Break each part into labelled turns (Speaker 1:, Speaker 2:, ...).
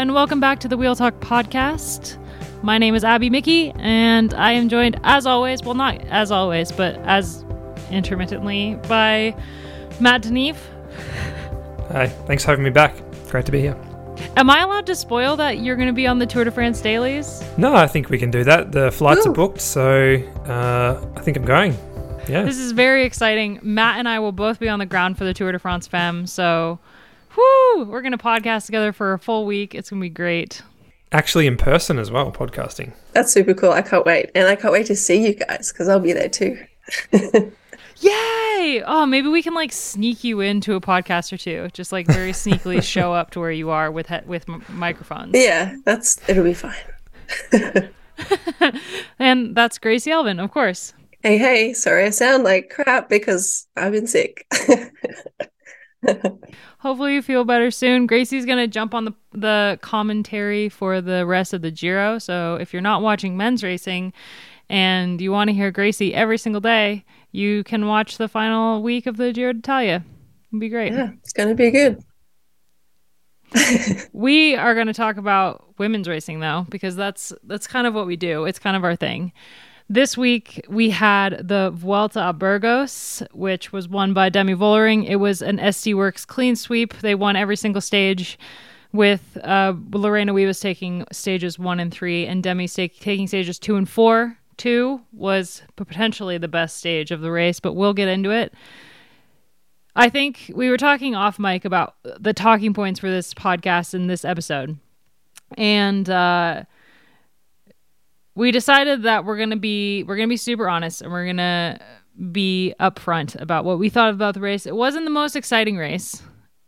Speaker 1: And welcome back to the Wheel Talk podcast. My name is Abby Mickey, and I am joined, as always, well, not as always, but as intermittently, by Matt de Neef.
Speaker 2: Hi, thanks for having me back. Great to be here.
Speaker 1: Am I allowed to spoil that you're going to be on the Tour de France dailies?
Speaker 2: No, I think we can do that. The flights Ooh. are booked, so uh, I think I'm going. Yeah.
Speaker 1: This is very exciting. Matt and I will both be on the ground for the Tour de France Femme, so whoo, we're going to podcast together for a full week. It's going to be great.
Speaker 2: Actually, in person as well, podcasting.
Speaker 3: That's super cool. I can't wait. And I can't wait to see you guys because I'll be there too.
Speaker 1: Yay! Oh, maybe we can like sneak you into a podcast or two. Just like very sneakily show up to where you are with he- with m- microphones.
Speaker 3: Yeah, that's it'll be fine.
Speaker 1: and that's Gracie Elvin, of course.
Speaker 3: Hey, hey! Sorry, I sound like crap because I've been sick.
Speaker 1: Hopefully, you feel better soon. Gracie's gonna jump on the the commentary for the rest of the Giro. So if you're not watching men's racing and you want to hear Gracie every single day, you can watch the final week of the Giro d'Italia. It'll be great.
Speaker 3: Yeah, it's going to be good.
Speaker 1: we are going to talk about women's racing though because that's that's kind of what we do. It's kind of our thing. This week we had the Vuelta a Burgos, which was won by Demi Vollering. It was an SD Worx clean sweep. They won every single stage with uh, Lorena Wiebes taking stages one and three and Demi taking stages two and four two was potentially the best stage of the race, but we'll get into it. I think we were talking off mic about the talking points for this podcast in this episode. And uh, we decided that we're to be we're to be super honest and we're to be upfront about what we thought about the race. It wasn't the most exciting race.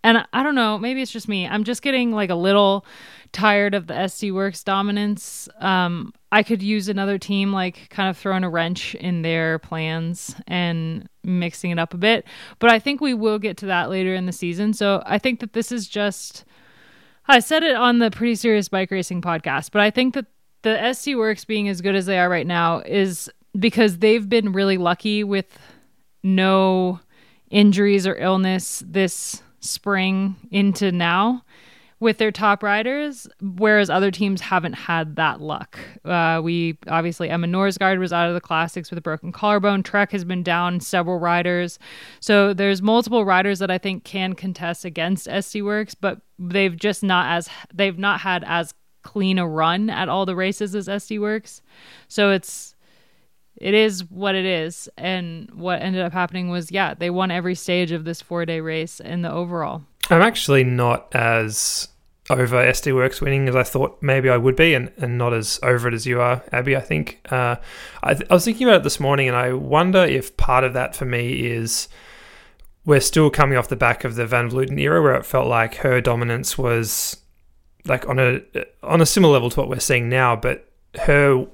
Speaker 1: And I don't know, maybe it's just me. I'm just getting like a little tired of the SD Worx dominance. Um, I could use another team like kind of throwing a wrench in their plans and mixing it up a bit. But I think we will get to that later in the season. So I think that this is just I said it on the pretty serious bike racing podcast, but I think that the SD Worx being as good as they are right now is because they've been really lucky with no injuries or illness this spring into now with their top riders, whereas other teams haven't had that luck. Uh, we obviously Emma Norsgaard was out of the classics with a broken collarbone. Trek has been down several riders, so there's multiple riders that I think can contest against SD Worx, but they've just not as they've not had as clean a run at all the races as SD Worx. So it's it is what it is, and what ended up happening was yeah they won every stage of this four day race in the overall.
Speaker 2: I'm actually not as over SD Worx winning as I thought maybe I would be, and, and not as over it as you are, Abby. I think uh, I, th- I was thinking about it this morning, and I wonder if part of that for me is we're still coming off the back of the Van Vleuten era, where it felt like her dominance was like on a on a similar level to what we're seeing now, but her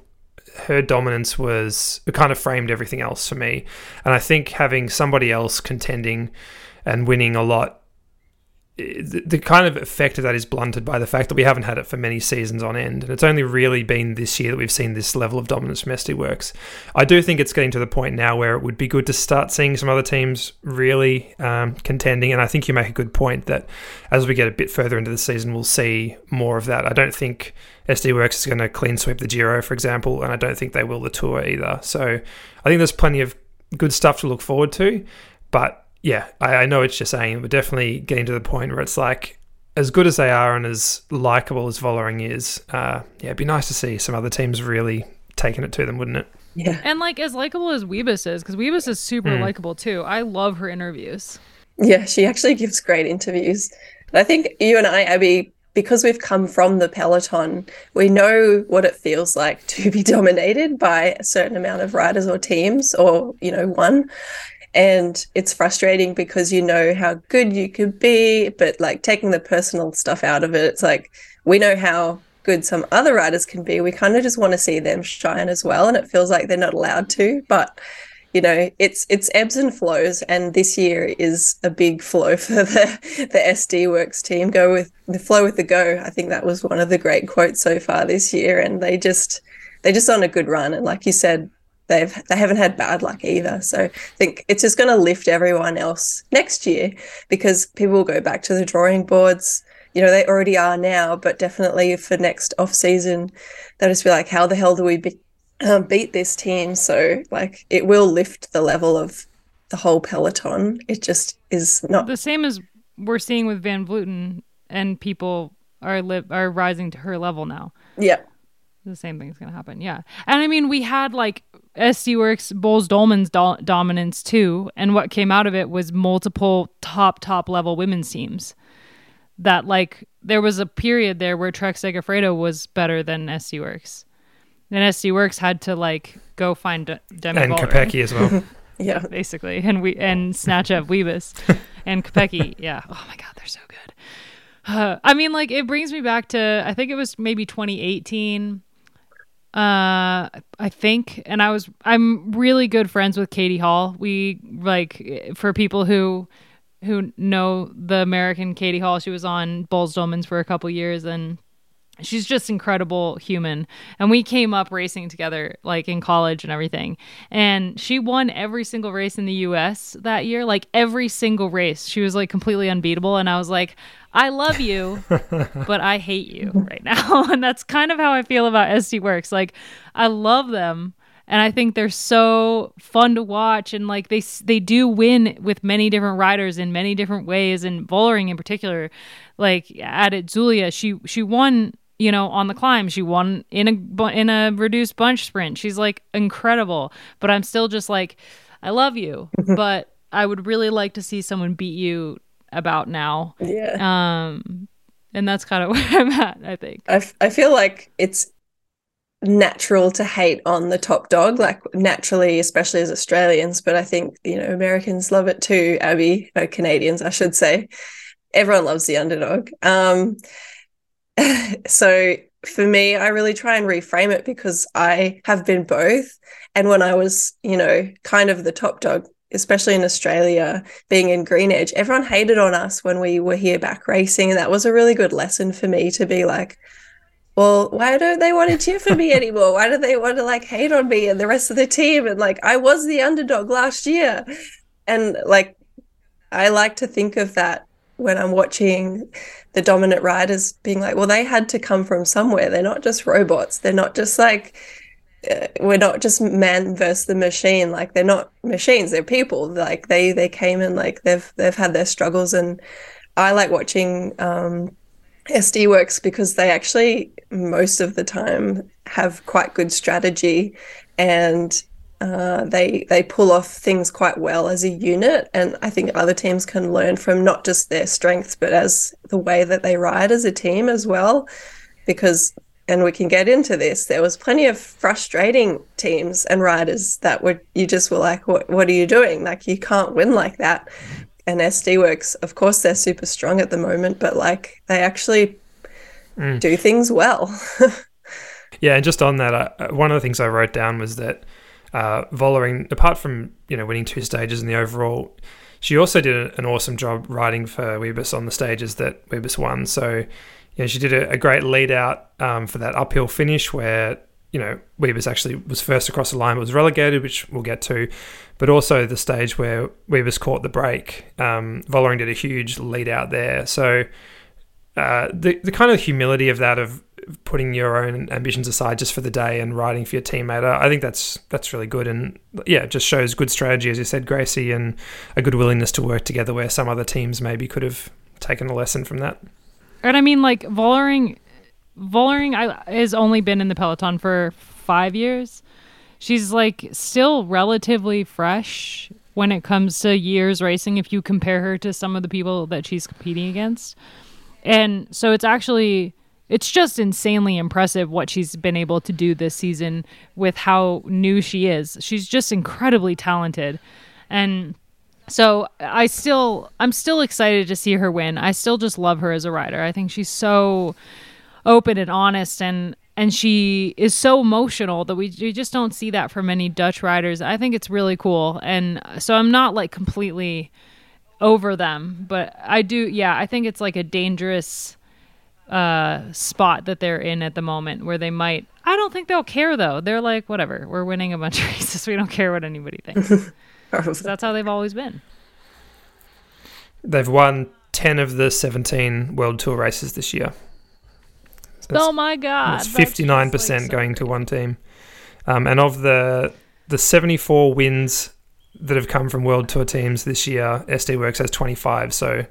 Speaker 2: her dominance was kind of framed everything else for me, and I think having somebody else contending and winning a lot the kind of effect of that is blunted by the fact that we haven't had it for many seasons on end. And it's only really been this year that we've seen this level of dominance from SD Worx. I do think it's getting to the point now where it would be good to start seeing some other teams really um, contending. And I think you make a good point that as we get a bit further into the season, we'll see more of that. I don't think SD Worx is going to clean sweep the Giro, for example, and I don't think they will the Tour either. So I think there's plenty of good stuff to look forward to. But yeah, I, I know what you're saying. We're definitely getting to the point where it's like, as good as they are and as likable as Vollering is, uh, yeah, it'd be nice to see some other teams really taking it to them, wouldn't it?
Speaker 3: Yeah.
Speaker 1: And like as likable as Wiebes is, because Wiebes is super mm. likable too. I love her interviews.
Speaker 3: Yeah, she actually gives great interviews. I think you and I, Abby, because we've come from the peloton, we know what it feels like to be dominated by a certain amount of riders or teams, or you know, one. And it's frustrating because you know how good you could be, but like taking the personal stuff out of it, it's like we know how good some other writers can be. We kind of just want to see them shine as well. And it feels like they're not allowed to. But you know, it's it's ebbs and flows, and this year is a big flow for the the SD Worx team. Go with the flow with the go. I think that was one of the great quotes so far this year, and they just they're just on a good run. And like you said, they've they haven't had bad luck either. So I think it's just going to lift everyone else next year because people will go back to the drawing boards. you know, they already are now, but definitely for next off season, they'll just be like, how the hell do we be- um, beat this team? So like it will lift the level of the whole peloton. It just is not
Speaker 1: the same as we're seeing with Van Vleuten, and people are li- are rising to her level now.
Speaker 3: Yeah,
Speaker 1: the same thing's gonna happen. Yeah, and I mean we had like SD Worx Boels Dolman's do- dominance too, and what came out of it was multiple top top level women's teams. That like there was a period there where Trek Segafredo was better than SD Worx. And SD Worx had to like go find De- Demi
Speaker 2: and
Speaker 1: Vollering.
Speaker 2: Kopecky as well.
Speaker 3: yeah,
Speaker 1: basically, and we and Snatchev Wiebes and Kopecky. Yeah. Oh my God, they're so good. Uh, I mean, like it brings me back to I think it was maybe 2018. Uh, I think, and I was I'm really good friends with Katie Hall. We like for people who who know the American Katie Hall. She was on Boels Dolmans for a couple years and she's just incredible human. And we came up racing together like in college and everything. And she won every single race in the us that year like every single race. She was like completely unbeatable. And i was like i love you but i hate you right now. And that's kind of how i feel about SD Worx. Like i love them. And I think they're so fun to watch, and like they they do win with many different riders in many different ways, and Vollering in particular, like at Itzulia, she she won you know, on the climb. She won in a in a reduced bunch sprint. She's like incredible, but I'm still just like, I love you, but I would really like to see someone beat you about now.
Speaker 3: Yeah.
Speaker 1: Um, and that's kind of where I'm at. I think.
Speaker 3: I, f- I feel like it's natural to hate on the top dog, like naturally, especially as Australians. But I think you know Americans love it too. Abby, no, Canadians, I should say. Everyone loves the underdog. Um, so for me, I really try and reframe it because I have been both. And when I was, you know, kind of the top dog, especially in Australia, being in Green Edge, everyone hated on us when we were here back racing. And that was a really good lesson for me to be like, well, why don't they want to cheer for me anymore? Why do they want to like hate on me and the rest of the team? And like, I was the underdog last year. And like, I like to think of that when I'm watching the dominant riders being like, well, they had to come from somewhere. They're not just robots. They're not just like, uh, we're not just man versus the machine. Like they're not machines. They're people. Like they they came and like they've they've had their struggles. And I like watching um, SD Worx because they actually most of the time have quite good strategy and uh, they they pull off things quite well as a unit, and I think other teams can learn from not just their strengths, but as the way that they ride as a team as well. Because, and we can get into this. There was plenty of frustrating teams and riders that would you just were like, what What are you doing? Like you can't win like that. And SD Worx, of course, they're super strong at the moment, but like they actually mm. do things well.
Speaker 2: yeah, and just on that, uh, one of the things I wrote down was that uh, Vollering, apart from you know winning two stages in the overall, she also did an awesome job riding for Wiebes on the stages that Wiebes won. So, you know, she did a, a great lead out um, for that uphill finish where you know Wiebes actually was first across the line, but was relegated, which we'll get to. But also the stage where Wiebes caught the break, um, Vollering did a huge lead out there. So. Uh, the the kind of humility of that of putting your own ambitions aside just for the day and riding for your teammate. I think that's that's really good, and yeah, it just shows good strategy, as you said, Gracie, and a good willingness to work together where some other teams maybe could have taken a lesson from that.
Speaker 1: And I mean, like Vollering, Vollering has only been in the peloton for five years. She's like still relatively fresh when it comes to years racing. If you compare her to some of the people that she's competing against, and so it's actually it's just insanely impressive what she's been able to do this season with how new she is. She's just incredibly talented. And so I still I'm still excited to see her win. I still just love her as a rider. I think she's so open and honest and and she is so emotional that we, we just don't see that from many Dutch riders. I think it's really cool. And so I'm not like completely over them, but I do yeah, I think it's like a dangerous uh, spot that they're in at the moment where they might. I don't think they'll care though. They're like, whatever. We're winning a bunch of races. We don't care what anybody thinks. that's how they've always been.
Speaker 2: They've won 10 of the 17 World Tour races this year.
Speaker 1: So oh my god!
Speaker 2: It's 59% like so going to one team. Um, and of the the 74 wins that have come from World Tour teams this year, SD Worx has 25. So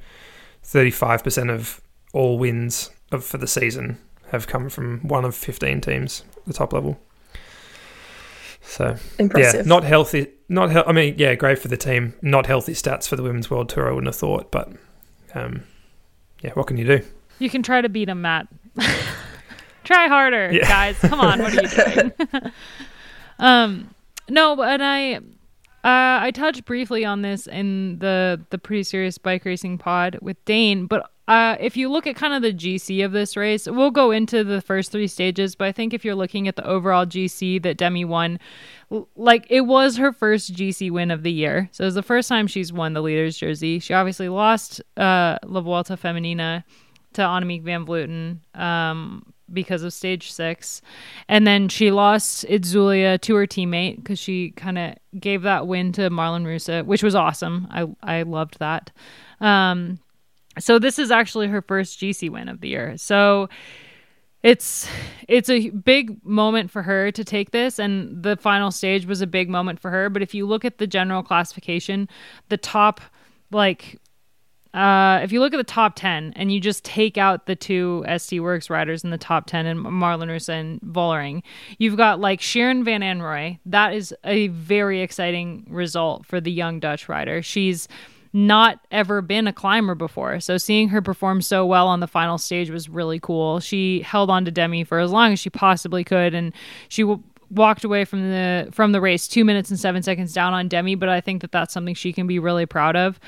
Speaker 2: 35% of all wins of, for the season have come from one of 15 teams, the top level. So
Speaker 3: impressive.
Speaker 2: Yeah, not healthy. Not he- I mean, yeah, great for the team. Not healthy stats for the women's world tour. I wouldn't have thought, but um, yeah, what can you do?
Speaker 1: You can try to beat them, Matt. try harder, yeah. guys. Come on, what are you doing? um, no, and I uh, I touched briefly on this in the the pretty serious bike racing pod with Dane, but uh, if you look at kind of the GC of this race, we'll go into the first three stages. But I think if you're looking at the overall GC that Demi won, like it was her first GC win of the year, so it was the first time she's won the leaders jersey. She obviously lost uh, La Vuelta Femenina to Annemiek van Vleuten um, because of stage six. And then she lost Itzulia to her teammate because she kind of gave that win to Marlen Reusser, which was awesome. I, I loved that. Um, so this is actually her first GC win of the year. So it's it's a big moment for her to take this and the final stage was a big moment for her but if you look at the general classification the top like uh, if you look at the top 10 and you just take out the two SD Worx riders in the top 10 and Marlen Reusser and Vollering, you've got like Shirin Van Anrooij. That is a very exciting result for the young Dutch rider. She's not ever been a climber before. So seeing her perform so well on the final stage was really cool. She held on to Demi for as long as she possibly could and she walked away from the from the race 2 minutes and 7 seconds down on Demi, but I think that that's something she can be really proud of.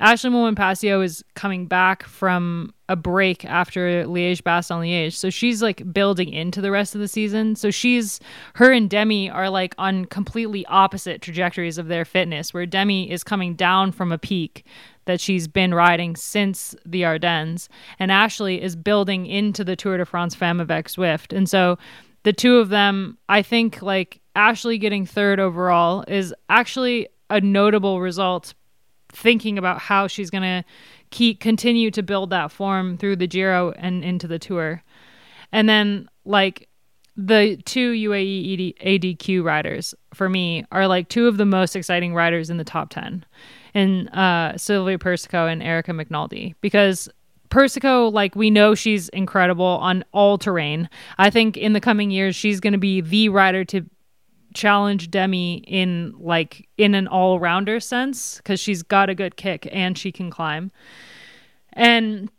Speaker 1: Ashleigh Moolman Pasio is coming back from a break after Liège Bastogne Liège. So she's like building into the rest of the season. So she's her and Demi are like on completely opposite trajectories of their fitness, where Demi is coming down from a peak that she's been riding since the Ardennes, and Ashleigh is building into the Tour de France Femmes avec Zwift. And so the two of them, I think like Ashleigh getting third overall is actually a notable result thinking about how she's going to keep continue to build that form through the Giro and into the Tour. And then like the two UAE ADQ riders for me are like two of the most exciting riders in the top 10 and uh, Silvia Persico and Erica Magnaldi because Persico, like we know she's incredible on all terrain. I think in the coming years she's going to be the rider to challenge Demi in like in an all-rounder sense because she's got a good kick and she can climb. And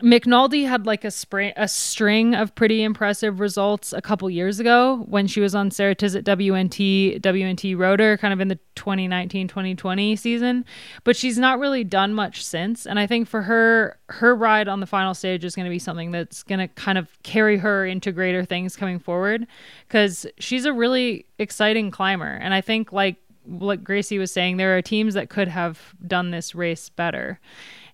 Speaker 1: Magnaldi had like a spring, a string of pretty impressive results a couple years ago when she was on Ceratizit WNT WNT Rotor, kind of in the 2019-2020 season. But she's not really done much since, and I think for her, her ride on the final stage is going to be something that's going to kind of carry her into greater things coming forward, because she's a really exciting climber, and I think like like Gracie was saying, there are teams that could have done this race better.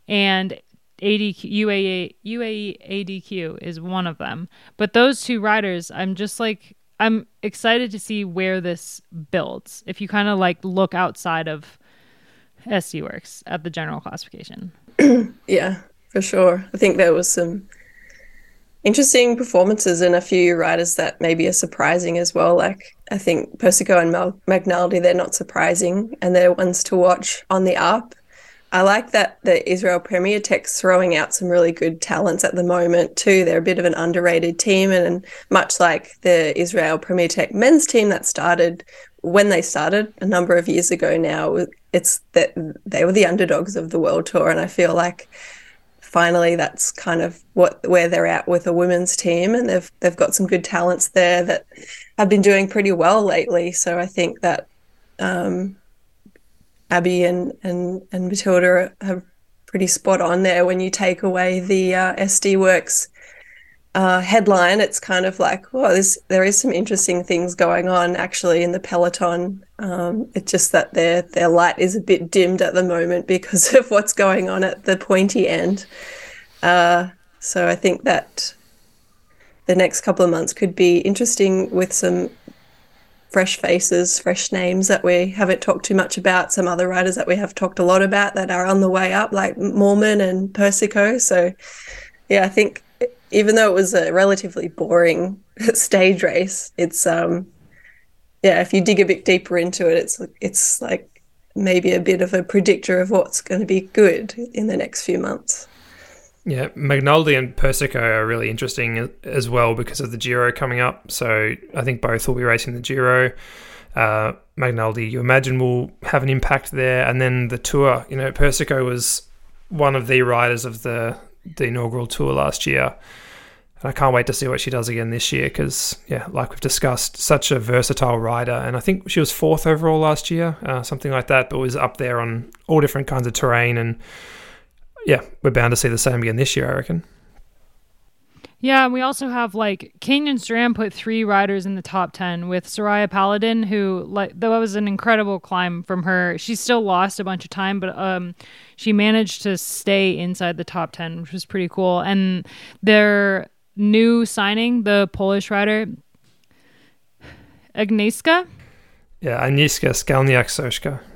Speaker 1: And ADQ, UAE, UAE ADQ is one of them. But those two riders, I'm just like, I'm excited to see where this builds. If you kind of like look outside of SD Worx at the general classification.
Speaker 3: yeah, for sure. I think there was some interesting performances and a few riders that maybe are surprising as well. Like I think Persico and Mal- Magnaldi, they're not surprising and they're ones to watch on the up. I like that the Israel Premier Tech's throwing out some really good talents at the moment too. They're a bit of an underrated team, and much like the Israel Premier Tech men's team that started when they started a number of years ago now, it's that they were the underdogs of the World Tour, and I feel like finally that's kind of what where they're at with a women's team, and they've they've got some good talents there that have been doing pretty well lately. So I think that. Um, Abby and and and Matilda are pretty spot on there. When you take away the uh, SD Worx uh, headline, it's kind of like, well, there's there is some interesting things going on actually in the peloton. Um, it's just that their their light is a bit dimmed at the moment because of what's going on at the pointy end. Uh, so I think that the next couple of months could be interesting with some fresh faces, fresh names that we haven't talked too much about. Some other riders that we have talked a lot about that are on the way up, like Mormon and Persico. So, yeah, I think even though it was a relatively boring stage race, it's um, yeah, if you dig a bit deeper into it, it's it's like maybe a bit of a predictor of what's going to be good in the next few months.
Speaker 2: Yeah, Magnaldi and Persico are really interesting as well because of the Giro coming up. So I think both will be racing the Giro. Uh, Magnaldi, you imagine, will have an impact there. And then the Tour, you know, Persico was one of the riders of the, the inaugural Tour last year. And I can't wait to see what she does again this year because, yeah, like we've discussed, such a versatile rider. And I think she was fourth overall last year, uh, something like that, but was up there on all different kinds of terrain and yeah, we're bound to see the same again this year, I reckon.
Speaker 1: Yeah, and we also have like Canyon SRAM put three riders in the top ten with Soraya Paladin, who like that was an incredible climb from her. She still lost a bunch of time, but um, she managed to stay inside the top ten, which was pretty cool. And their new signing, the Polish rider Agnieszka.
Speaker 2: Yeah, Agnieszka Skalniak-Soszka. Yeah.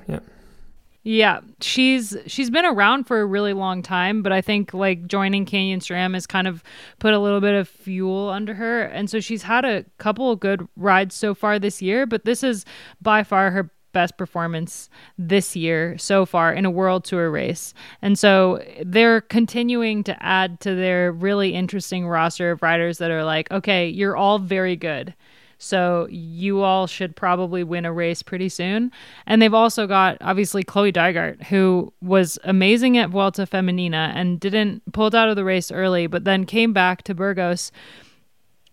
Speaker 1: Yeah, she's she's been around for a really long time, but I think like joining Canyon SRAM has kind of put a little bit of fuel under her, and so she's had a couple of good rides so far this year. But this is by far her best performance this year so far in a world tour race. And so they're continuing to add to their really interesting roster of riders that are like, okay, you're all very good. So you all should probably win a race pretty soon. And they've also got obviously Chloe Dygert, who was amazing at Vuelta Femenina and didn't pulled out of the race early, but then came back to Burgos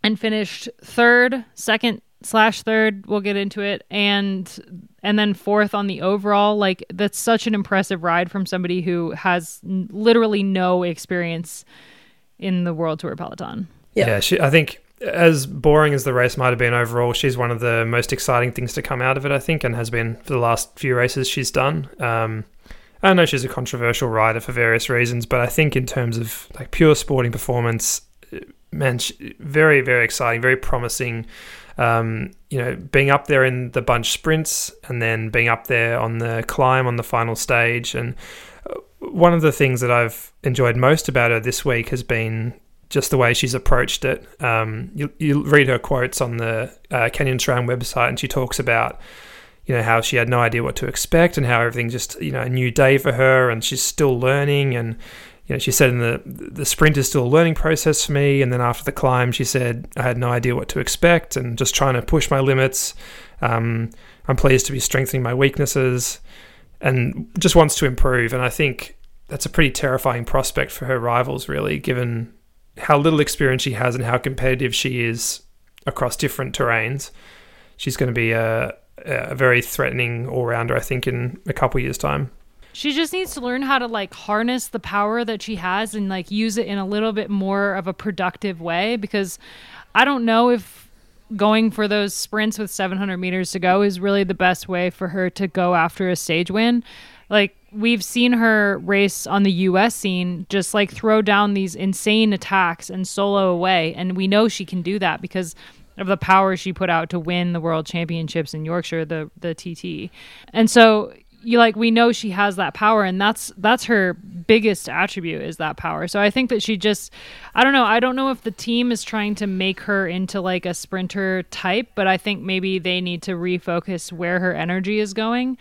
Speaker 1: and finished third, second slash third. We'll get into it, and and then fourth on the overall. Like that's such an impressive ride from somebody who has literally no experience in the World Tour peloton.
Speaker 2: Yeah, yeah she, I think as boring as the race might have been overall, she's one of the most exciting things to come out of it, I think, and has been for the last few races she's done. Um, I know she's a controversial rider for various reasons, but I think in terms of like pure sporting performance, man, very very exciting, very promising. Um, you know, being up there in the bunch sprints and then being up there on the climb on the final stage, and uh, one of the things that I've enjoyed most about her this week has been just the way she's approached it. Um, you, you read her quotes on the uh, Canyon SRAM website, and she talks about you know how she had no idea what to expect and how everything just you know a new day for her, and she's still learning. And you know she said in the the sprint is still a learning process for me. And then after the climb, she said I had no idea what to expect and just trying to push my limits. Um, I'm pleased to be strengthening my weaknesses, and just wants to improve. And I think that's a pretty terrifying prospect for her rivals, really, given how little experience she has and how competitive she is across different terrains, she's going to be a, a very threatening all rounder, I think, in a couple years' time.
Speaker 1: She just needs to learn how to like harness the power that she has and like use it in a little bit more of a productive way because I don't know if going for those sprints with 700 meters to go is really the best way for her to go after a stage win. Like we've seen her race on the US scene just like throw down these insane attacks and solo away. And we know she can do that because of the power she put out to win the world championships in Yorkshire, the the TT. And so you like we know she has that power and that's that's her biggest attribute is that power. So I think that she just I don't know, I don't know if the team is trying to make her into like a sprinter type, but I think maybe they need to refocus where her energy is going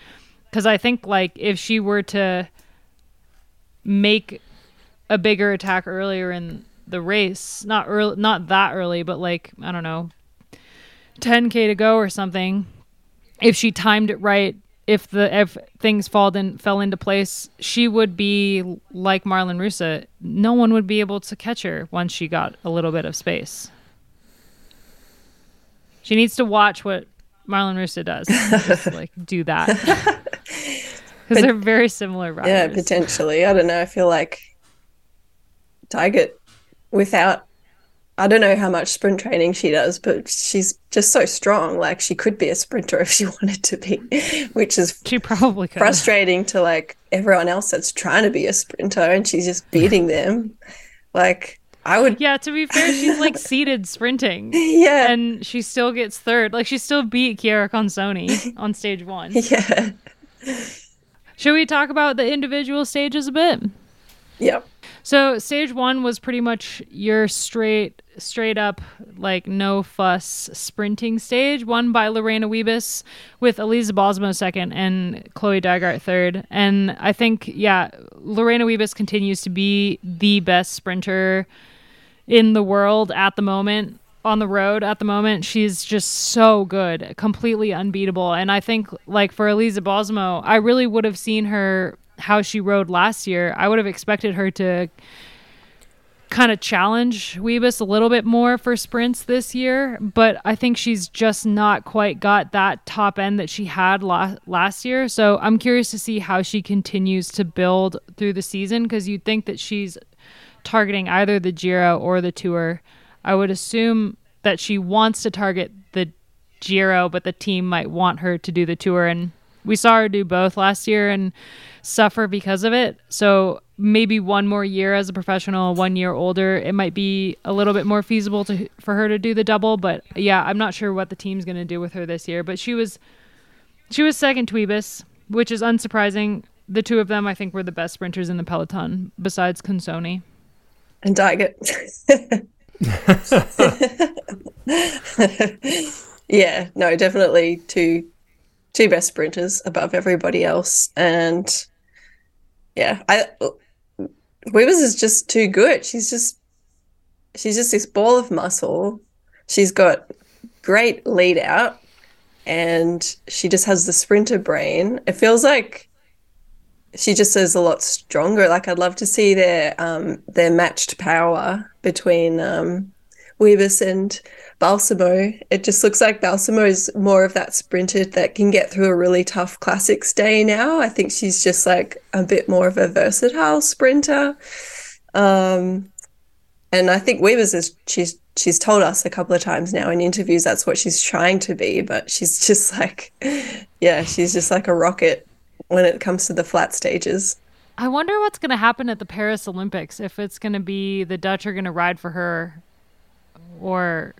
Speaker 1: because I think like if she were to make a bigger attack earlier in the race, not early, not that early, but like I don't know, 10k to go or something. If she timed it right, if the if things fall in fell into place, she would be like Marlen Reusser. No one would be able to catch her once she got a little bit of space. She needs to watch what Marlen Reusser does. Just like do that. Because they're very similar riders.
Speaker 3: Yeah, potentially. I don't know. I feel like Dygert without I don't know how much sprint training she does, but she's just so strong. Like she could be a sprinter if she wanted to be, which is
Speaker 1: she probably could.
Speaker 3: frustrating to like everyone else that's trying to be a sprinter and she's just beating them. Like I would.
Speaker 1: Yeah, to be fair, she's like seated sprinting.
Speaker 3: Yeah.
Speaker 1: And she still gets third. Like she still beat Chiara Consoni on stage one.
Speaker 3: Yeah.
Speaker 1: Should we talk about the individual stages a bit?
Speaker 3: Yep.
Speaker 1: So stage one was pretty much your straight straight up like no fuss sprinting stage, won by Lorena Wiebes with Elisa Balsamo second and Chloe Dygert third. And I think yeah, Lorena Wiebes continues to be the best sprinter in the world at the moment on the road at the moment. She's just so good, completely unbeatable. And I think like for Elisa Balsamo, I really would have seen her how she rode last year. I would have expected her to kind of challenge Wiebes a little bit more for sprints this year, but I think she's just not quite got that top end that she had la- last year. So I'm curious to see how she continues to build through the season because you'd think that she's targeting either the Giro or the Tour. I would assume that she wants to target the Giro, but the team might want her to do the Tour. And we saw her do both last year and suffer because of it. So maybe one more year as a professional, one year older, it might be a little bit more feasible to for her to do the double. But yeah, I'm not sure what the team's going to do with her this year. But she was she was second to Wiebes, which is unsurprising. The two of them, I think, were the best sprinters in the peloton besides Consoni
Speaker 3: and Dygert. yeah, no, definitely two two best sprinters above everybody else, and yeah, I Wiebes is just too good. She's just she's just this ball of muscle. She's got great lead out, and she just has the sprinter brain. It feels like she just is a lot stronger. Like I'd love to see their um their matched power between um and Balsamo. It just looks like Balsamo is more of that sprinter that can get through a really tough classics day now. I think she's just like a bit more of a versatile sprinter. Um and I think Wiebes is she's she's told us a couple of times now in interviews that's what she's trying to be, but she's just like yeah, she's just like a rocket when it comes to the flat stages.
Speaker 1: I wonder what's going to happen at the Paris Olympics if it's going to be the Dutch are going to ride for her or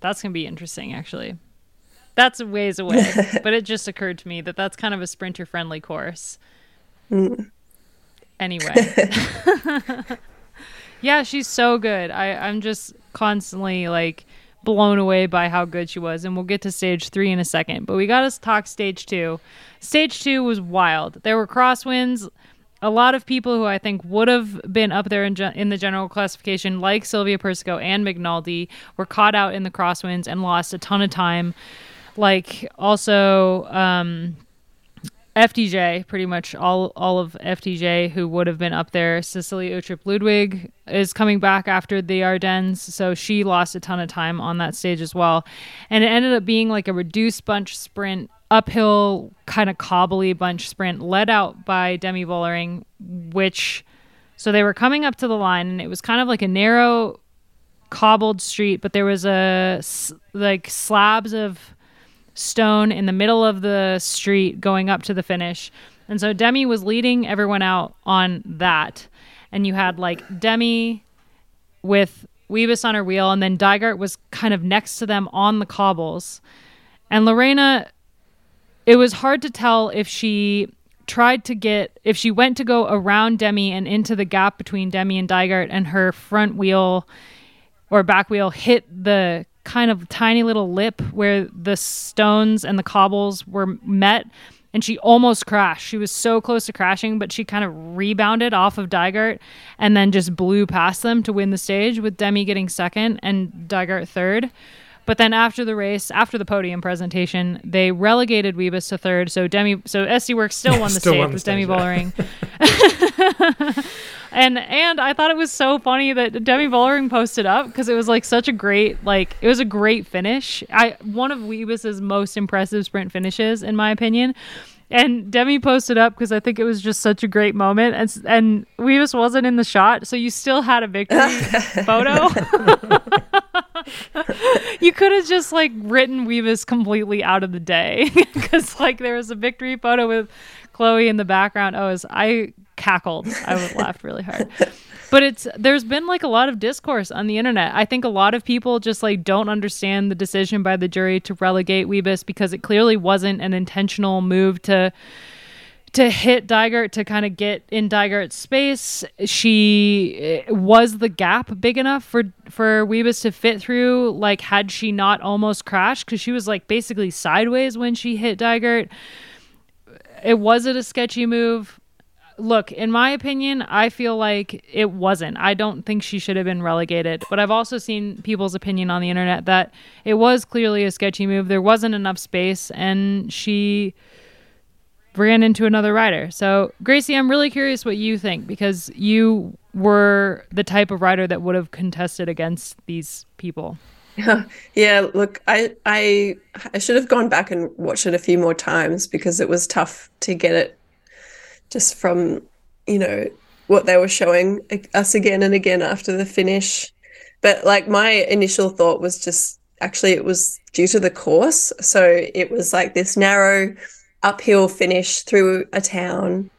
Speaker 1: that's going to be interesting actually. That's ways away, but it just occurred to me that that's kind of a sprinter friendly course.
Speaker 3: Mm.
Speaker 1: Anyway. yeah, she's so good. I I'm just constantly like blown away by how good she was. And we'll get to stage three in a second. But we got to talk stage two. Stage two was wild. There were crosswinds. A lot of people who I think would have been up there in, ge- in the general classification, like Silvia Persico and Magnaldi, were caught out in the crosswinds and lost a ton of time. Like also, um, FDJ, pretty much all all of FDJ who would have been up there. Cecilie Uttrup Ludwig is coming back after the Ardennes, so she lost a ton of time on that stage as well. And it ended up being like a reduced bunch sprint, uphill kind of cobbly bunch sprint, led out by Demi Vollering, which so they were coming up to the line, and it was kind of like a narrow cobbled street, but there was a like slabs of stone in the middle of the street going up to the finish. And so Demi was leading everyone out on that. And you had like Demi with Wiebes on her wheel, and then Dygert was kind of next to them on the cobbles. And Lorena, it was hard to tell if she tried to get, if she went to go around Demi and into the gap between Demi and Dygert, and her front wheel or back wheel hit the kind of tiny little lip where the stones and the cobbles were met and she almost crashed. She was so close to crashing, but she kind of rebounded off of Dygert and then just blew past them to win the stage with Demi getting second and Dygert third. But then after the race, after the podium presentation, they relegated Wiebes to third. So Demi, so SD Worx still won the
Speaker 2: Still
Speaker 1: stage
Speaker 2: won the
Speaker 1: with
Speaker 2: stage,
Speaker 1: Demi
Speaker 2: yeah.
Speaker 1: Vollering. and and I thought it was so funny that Demi Vollering posted up because it was like such a great like it was a great finish. I one of Wiebes's most impressive sprint finishes in my opinion. And Demi posted up because I think it was just such a great moment, and and Wiebes wasn't in the shot, so you still had a victory photo. you could have just like written Wiebes completely out of the day because like there was a victory photo with Chloe in the background. Oh, was, I cackled. I was laughed really hard. But it's there's been like a lot of discourse on the internet. I think a lot of people just like don't understand the decision by the jury to relegate Wiebes because it clearly wasn't an intentional move to to hit Dygert to kind of get in Dygert's space. She eh, was the gap big enough for for Wiebes to fit through. Like, had she not almost crashed because she was like basically sideways when she hit Dygert. It was it a sketchy move. Look, in my opinion, I feel like it wasn't. I don't think she should have been relegated. But I've also seen people's opinion on the internet that it was clearly a sketchy move. There wasn't enough space, and she ran into another rider. So, Gracie, I'm really curious what you think because you were the type of rider that would have contested against these people.
Speaker 3: Yeah. Look, I, I, I should have gone back and watched it a few more times because it was tough to get it just from, you know, what they were showing us again and again after the finish. But like my initial thought was just actually it was due to the course. So it was like this narrow uphill finish through a town,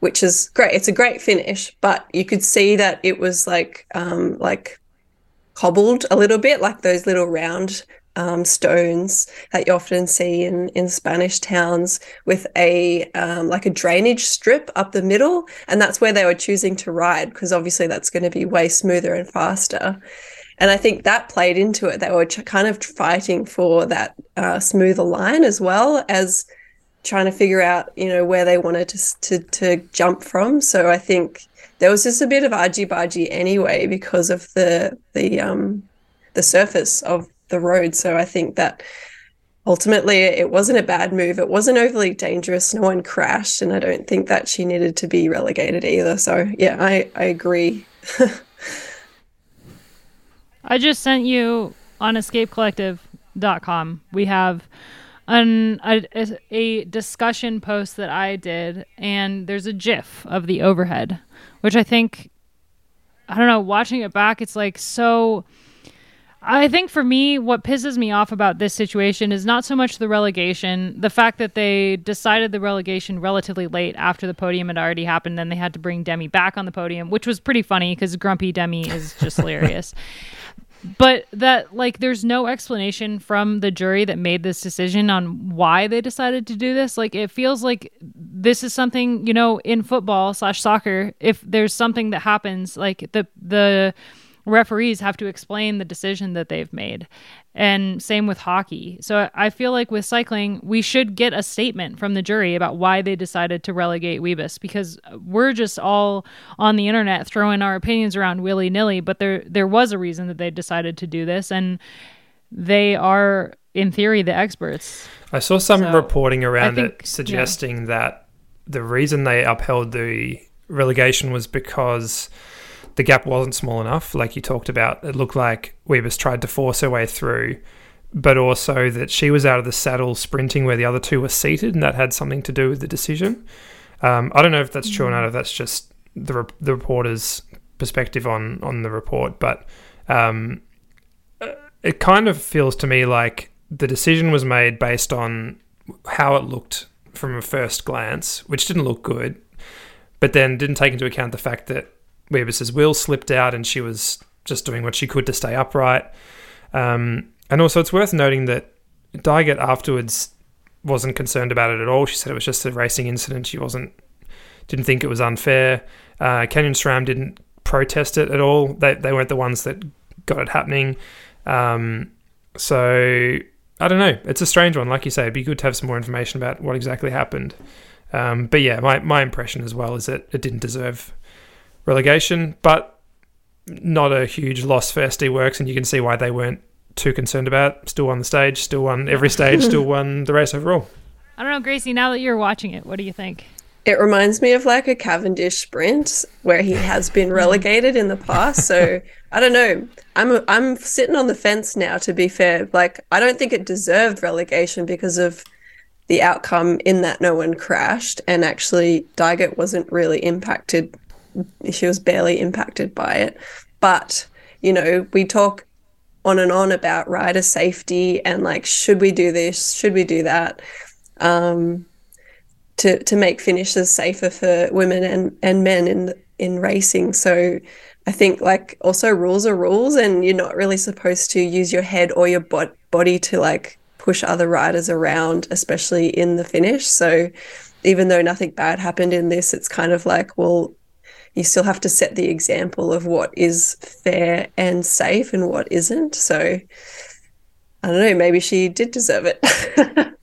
Speaker 3: which is great. It's a great finish, but you could see that it was like um, like cobbled a little bit, like those little round um, stones that you often see in in Spanish towns with a um, like a drainage strip up the middle, and that's where they were choosing to ride because obviously that's going to be way smoother and faster. And I think that played into it. They were kind of fighting for that uh, smoother line as well as trying to figure out, you know, where they wanted to to, to jump from. So I think there was just a bit of argy bargy anyway because of the the um the surface of the road. So I think that ultimately it wasn't a bad move. It wasn't overly dangerous. No one crashed, and I don't think that she needed to be relegated either. So yeah, I I agree.
Speaker 1: I just sent you on escapecollective.com. We have an a, a discussion post that I did, and there's a GIF of the overhead, which I think I don't know. Watching it back, it's like so. I think for me, what pisses me off about this situation is not so much the relegation, the fact that they decided the relegation relatively late after the podium had already happened, Then they had to bring Demi back on the podium, which was pretty funny because grumpy Demi is just hilarious. But that like there's no explanation from the jury that made this decision on why they decided to do this. Like it feels like this is something you know in football slash soccer if there's something that happens like the the referees have to explain the decision that they've made and same with hockey. So I feel like with cycling, we should get a statement from the jury about why they decided to relegate Wiebes because we're just all on the internet throwing our opinions around willy nilly. But there there was a reason that they decided to do this, and they are in theory the experts.
Speaker 2: I saw some so reporting around think, it suggesting yeah. that the reason they upheld the relegation was because the gap wasn't small enough, like you talked about. It looked like Wiebes tried to force her way through, but also that she was out of the saddle sprinting where the other two were seated, and that had something to do with the decision. Um, I don't know if that's true or not. If that's just the the reporter's perspective on on the report, but um, uh, it kind of feels to me like the decision was made based on how it looked from a first glance, which didn't look good, but then didn't take into account the fact that Wiebes's wheel slipped out and she was just doing what she could to stay upright. Um, and also, it's worth noting that Dygert afterwards wasn't concerned about it at all. She said it was just a racing incident. She wasn't didn't think it was unfair. Uh, Canyon SRAM didn't protest it at all. They they weren't the ones that got it happening. Um, so I don't know. It's a strange one. Like you say, it'd be good to have some more information about what exactly happened. Um, but yeah, my, my impression as well is that it didn't deserve relegation, but not a huge loss for SD Worx, and you can see why they weren't too concerned about it. Still won the stage, still won every stage, still won the race overall.
Speaker 1: I don't know, Gracie, now that you're watching it, what do you think?
Speaker 3: It reminds me of like a Cavendish sprint where he has been relegated in the past. So I don't know. I'm I'm sitting on the fence now. To be fair, like I don't think it deserved relegation because of the outcome in that no one crashed, and actually Dygert wasn't really impacted she was barely impacted by it. But, you know, we talk on and on about rider safety and like, should we do this? Should we do that? Um, to, to make finishes safer for women and, and men in in racing. So I think like also rules are rules, and you're not really supposed to use your head or your bo- body to like push other riders around, especially in the finish. So even though nothing bad happened in this, it's kind of like, well, you still have to set the example of what is fair and safe and what isn't. So I don't know, maybe she did deserve it.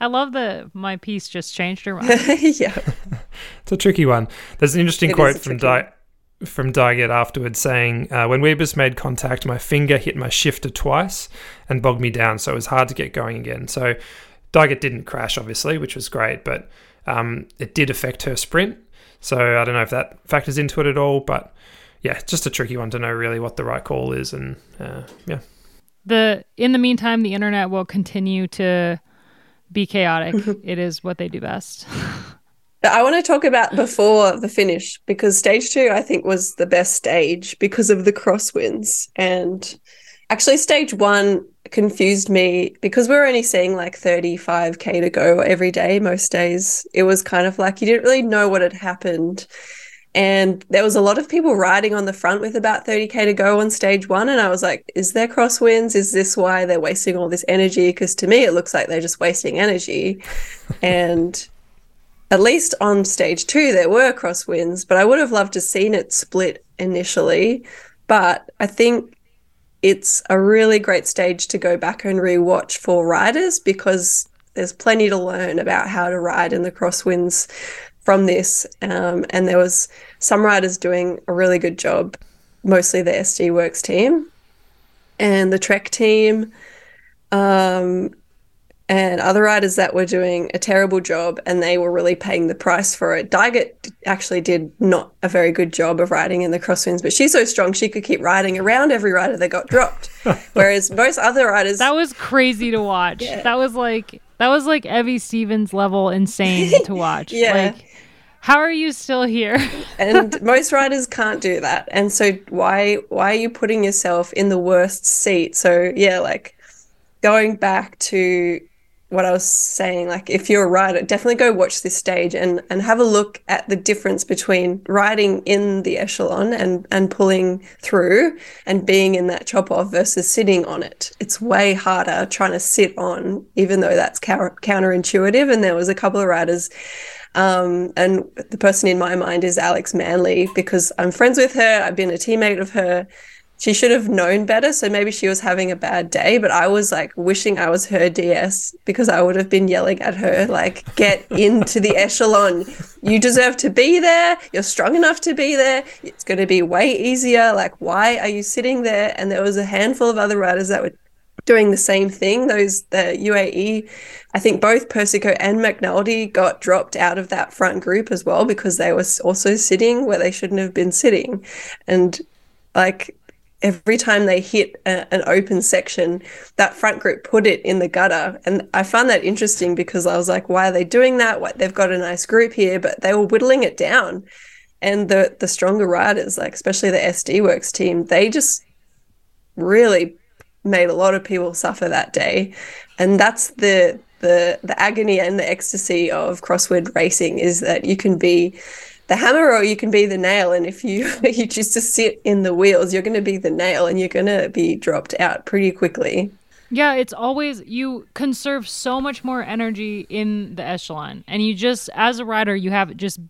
Speaker 1: I love that my piece just changed her mind.
Speaker 3: yeah.
Speaker 2: It's a tricky one. There's an interesting
Speaker 3: It is
Speaker 2: quote from
Speaker 3: tricky
Speaker 2: Di- from Dygert afterwards saying, uh, "When Wiebes made contact, my finger hit my shifter twice and bogged me down, so it was hard to get going again." So Dygert didn't crash, obviously, which was great, but um, it did affect her sprint. So I don't know if that factors into it at all, but yeah, just a tricky one to know really what the right call is, and uh, yeah.
Speaker 1: The in the meantime, the internet will continue to be chaotic. it is what they do best.
Speaker 3: I want to talk about before the finish because stage two, I think, was the best stage because of the crosswinds. And actually, stage one confused me because we are only seeing like 35K to go every day, most days. It was kind of like you didn't really know what had happened. And there was a lot of people riding on the front with about 30K to go on stage one. And I was like, is there crosswinds? Is this why they're wasting all this energy? Because to me, it looks like they're just wasting energy. and at least on stage two, there were crosswinds, but I would have loved to seen it split initially. But I think it's a really great stage to go back and rewatch for riders because there's plenty to learn about how to ride in the crosswinds from this. Um, and there was some riders doing a really good job, mostly the SD Worx team and the Trek team. Um, and other riders that were doing a terrible job and they were really paying the price for it. Dygert actually did not a very good job of riding in the crosswinds, but she's so strong she could keep riding around every rider that got dropped. Whereas most other riders
Speaker 1: That was crazy to watch.
Speaker 3: Yeah.
Speaker 1: That was like that was like Evie Stevens level insane to watch.
Speaker 3: Yeah.
Speaker 1: Like how are you still here?
Speaker 3: and most riders can't do that. And so why why are you putting yourself in the worst seat? So yeah, like going back to what I was saying, like if you're a rider, definitely go watch this stage and and have a look at the difference between riding in the echelon and and pulling through and being in that chop off versus sitting on it. It's way harder trying to sit on, even though that's counter- counterintuitive. And there was a couple of riders. Um, and the person in my mind is Alex Manly because I'm friends with her. I've been a teammate of her she should have known better. So maybe she was having a bad day, but I was like wishing I was her DS because I would have been yelling at her, like, get into the echelon. You deserve to be there. You're strong enough to be there. It's going to be way easier. Like, why are you sitting there? And there was a handful of other riders that were doing the same thing. Those, the UAE, I think both Persico and McNulty got dropped out of that front group as well because they were also sitting where they shouldn't have been sitting. And like, every time they hit a, an open section, that front group put it in the gutter. And I found that interesting because I was like, why are they doing that? What they've got a nice group here, but they were whittling it down. And the the stronger riders, like especially the SD Worx team, they just really made a lot of people suffer that day. And that's the the the agony and the ecstasy of crosswind racing is that you can be the hammer or you can be the nail and if you you choose to sit in the wheels you're going to be the nail and you're going to be dropped out pretty quickly
Speaker 1: Yeah, it's always you conserve so much more energy in the echelon, and you just as a rider you have it just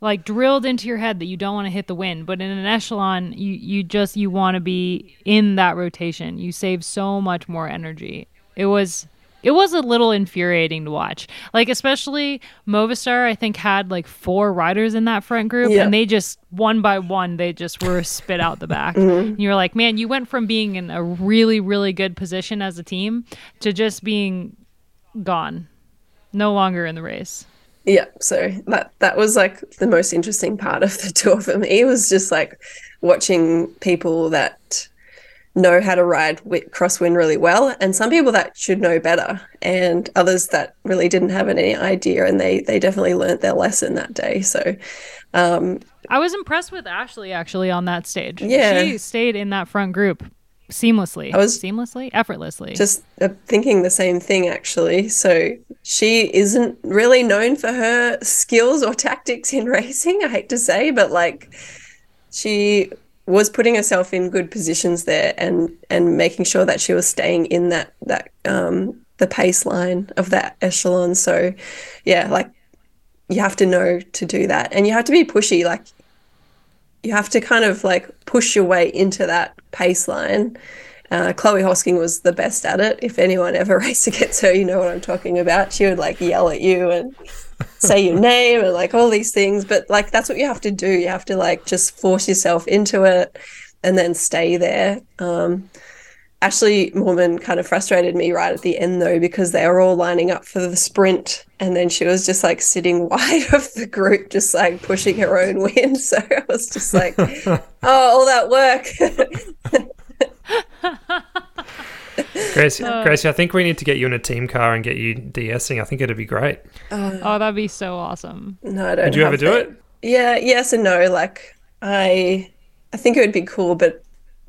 Speaker 1: like drilled into your head that you don't want to hit the wind. But in an echelon, you you just you want to be in that rotation. You save so much more energy. It was it was a little infuriating to watch. Like especially Movistar, I think had like four riders in that front group,
Speaker 3: Yeah.
Speaker 1: and they just one by one they just were spit out the back. Mm-hmm. And you're like, man, you went from being in a really really good position as a team to just being gone, no longer in the race.
Speaker 3: yeah so that that was like the most interesting part of the tour for me was just like watching people that know how to ride wi- crosswind really well and some people that should know better and others that really didn't have any idea and they they definitely learnt their lesson that day so um
Speaker 1: I was impressed with Ashleigh actually on that stage.
Speaker 3: Yeah.
Speaker 1: She stayed in that front group seamlessly.
Speaker 3: I was-
Speaker 1: seamlessly, effortlessly.
Speaker 3: Just uh, thinking the same thing, actually. So she isn't really known for her skills or tactics in racing, I hate to say, but like she was putting herself in good positions there and and making sure that she was staying in that that um the pace line of that echelon. So yeah, like you have to know to do that. And you have to be pushy, like you have to kind of like push your way into that pace line. Uh, Chloe Hosking was the best at it. If anyone ever raced against her, you know what I'm talking about. She would like yell at you and say your name and like all these things. But like that's what you have to do. You have to like just force yourself into it and then stay there. Um, Ashleigh Moolman kind of frustrated me right at the end though because they were all lining up for the sprint and then she was just like sitting wide of the group just like pushing her own wind. so I was just like oh all that work
Speaker 2: Gracie,
Speaker 1: Uh.
Speaker 2: Gracie, I think we need to get you in a team car and get you de-essing. I think it'd be great.
Speaker 1: oh, that'd be so awesome.
Speaker 3: no I don't
Speaker 2: Would you ever
Speaker 3: have
Speaker 2: do
Speaker 3: that.
Speaker 2: it?
Speaker 3: yeah yes and no like I I think it would be cool but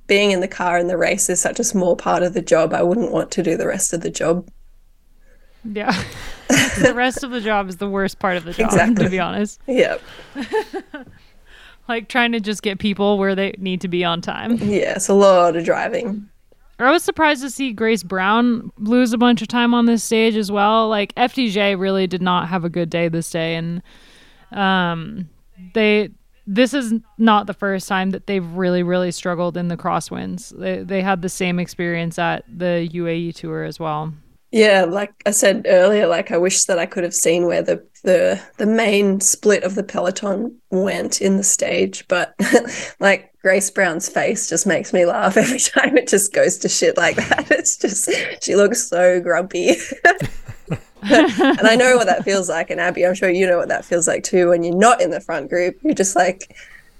Speaker 3: being in the car in the race is such a small part of the job I wouldn't want to do the rest of the job
Speaker 1: Yeah. the rest of the job is the worst part of the job,
Speaker 3: Exactly.
Speaker 1: to be honest.
Speaker 3: yeah
Speaker 1: Like trying to just get people where they need to be on time.
Speaker 3: yeah it's a lot of driving
Speaker 1: I was surprised to see Grace Brown lose a bunch of time on this stage as well. Like FDJ really did not have a good day this day, and um, they this is not the first time that they've really really struggled in the crosswinds. They they had the same experience at the UAE tour as well.
Speaker 3: Yeah, like I said earlier, like I wish that I could have seen where the the the main split of the peloton went in the stage, but like Grace Brown's face just makes me laugh every time it just goes to shit like that. It's just she looks so grumpy. and I know what that feels like, and Abby, I'm sure you know what that feels like too when you're not in the front group. You're just like,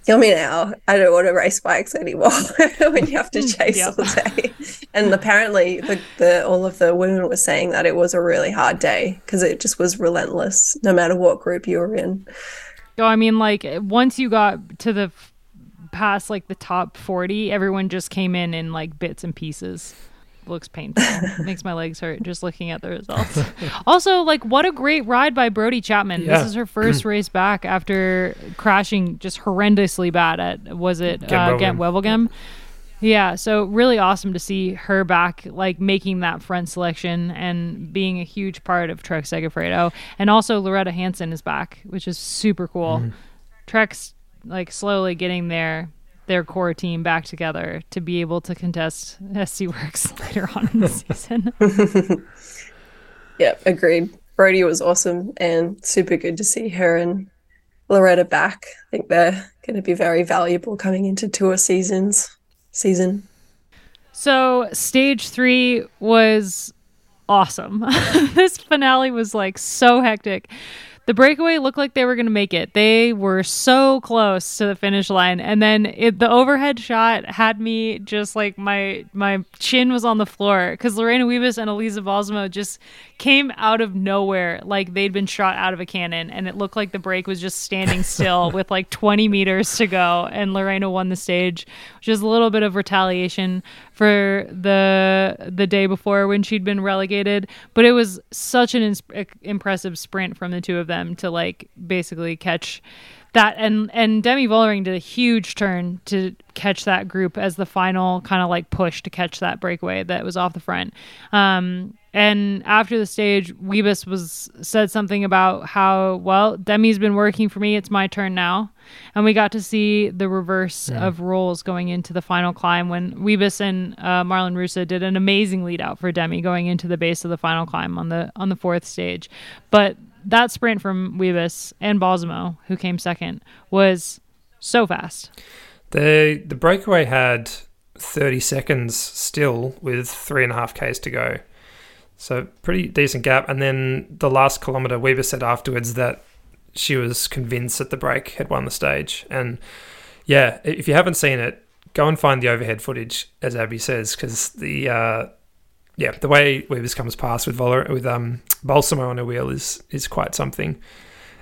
Speaker 3: kill me now. I don't want to race bikes anymore when you have to chase
Speaker 1: Yep.
Speaker 3: all day. And apparently, the, the all of the women were saying that it was a really hard day because it just was relentless, no matter what group you were in.
Speaker 1: So I mean, like once you got to the past like the top forty, everyone just came in in like bits and pieces. Looks painful. Makes my legs hurt just looking at the results. also, like what a great ride by Brodie Chapman.
Speaker 2: Yeah.
Speaker 1: This is her first race back after crashing just horrendously bad at was it uh, Gent
Speaker 2: Wevelgem.
Speaker 1: Yeah, so really awesome to see her back, like making that front selection and being a huge part of Trek Segafredo. And also Lauretta Hanson is back, which is super cool. Trek's like slowly getting their their core team back together to be able to contest SD Worx later on in the season.
Speaker 3: Yeah, agreed. Brody was awesome and super good to see her and Lauretta back. I think they're going to be very valuable coming into tour seasons. Season.
Speaker 1: So stage three was awesome. this finale was like so hectic. The breakaway looked like they were going to make it. They were so close to the finish line, and then it, the overhead shot had me just like my my chin was on the floor. Because Lorena Wiebes and Elisa Balsamo just came out of nowhere like they'd been shot out of a cannon, and it looked like the break was just standing still with like 20 meters to go, and Lorena won the stage, which is a little bit of retaliation for the the day before when she'd been relegated. But it was such an ins- impressive sprint from the two of them to like basically catch that and and Demi Vollering did a huge turn to catch that group as the final kind of like push to catch that breakaway that was off the front. Um, and after the stage, Wiebes was said something about how well Demi's been working for me. It's my turn now, and we got to see the reverse of roles going into the final climb when Wiebes and uh, Marlen Reusser did an amazing lead out for Demi going into the base of the final climb on the on the fourth stage, but that sprint from Wiebes and Balsamo, who came second, was so fast.
Speaker 2: The the breakaway had 30 seconds still with three and a half Ks to go. So pretty decent gap. And then the last kilometer, Wiebes said afterwards that she was convinced that the break had won the stage. And yeah, if you haven't seen it, go and find the overhead footage, as Abby says, because the uh, yeah the way Wiebes comes past with Voller, with um Balsamo on her wheel is is quite something.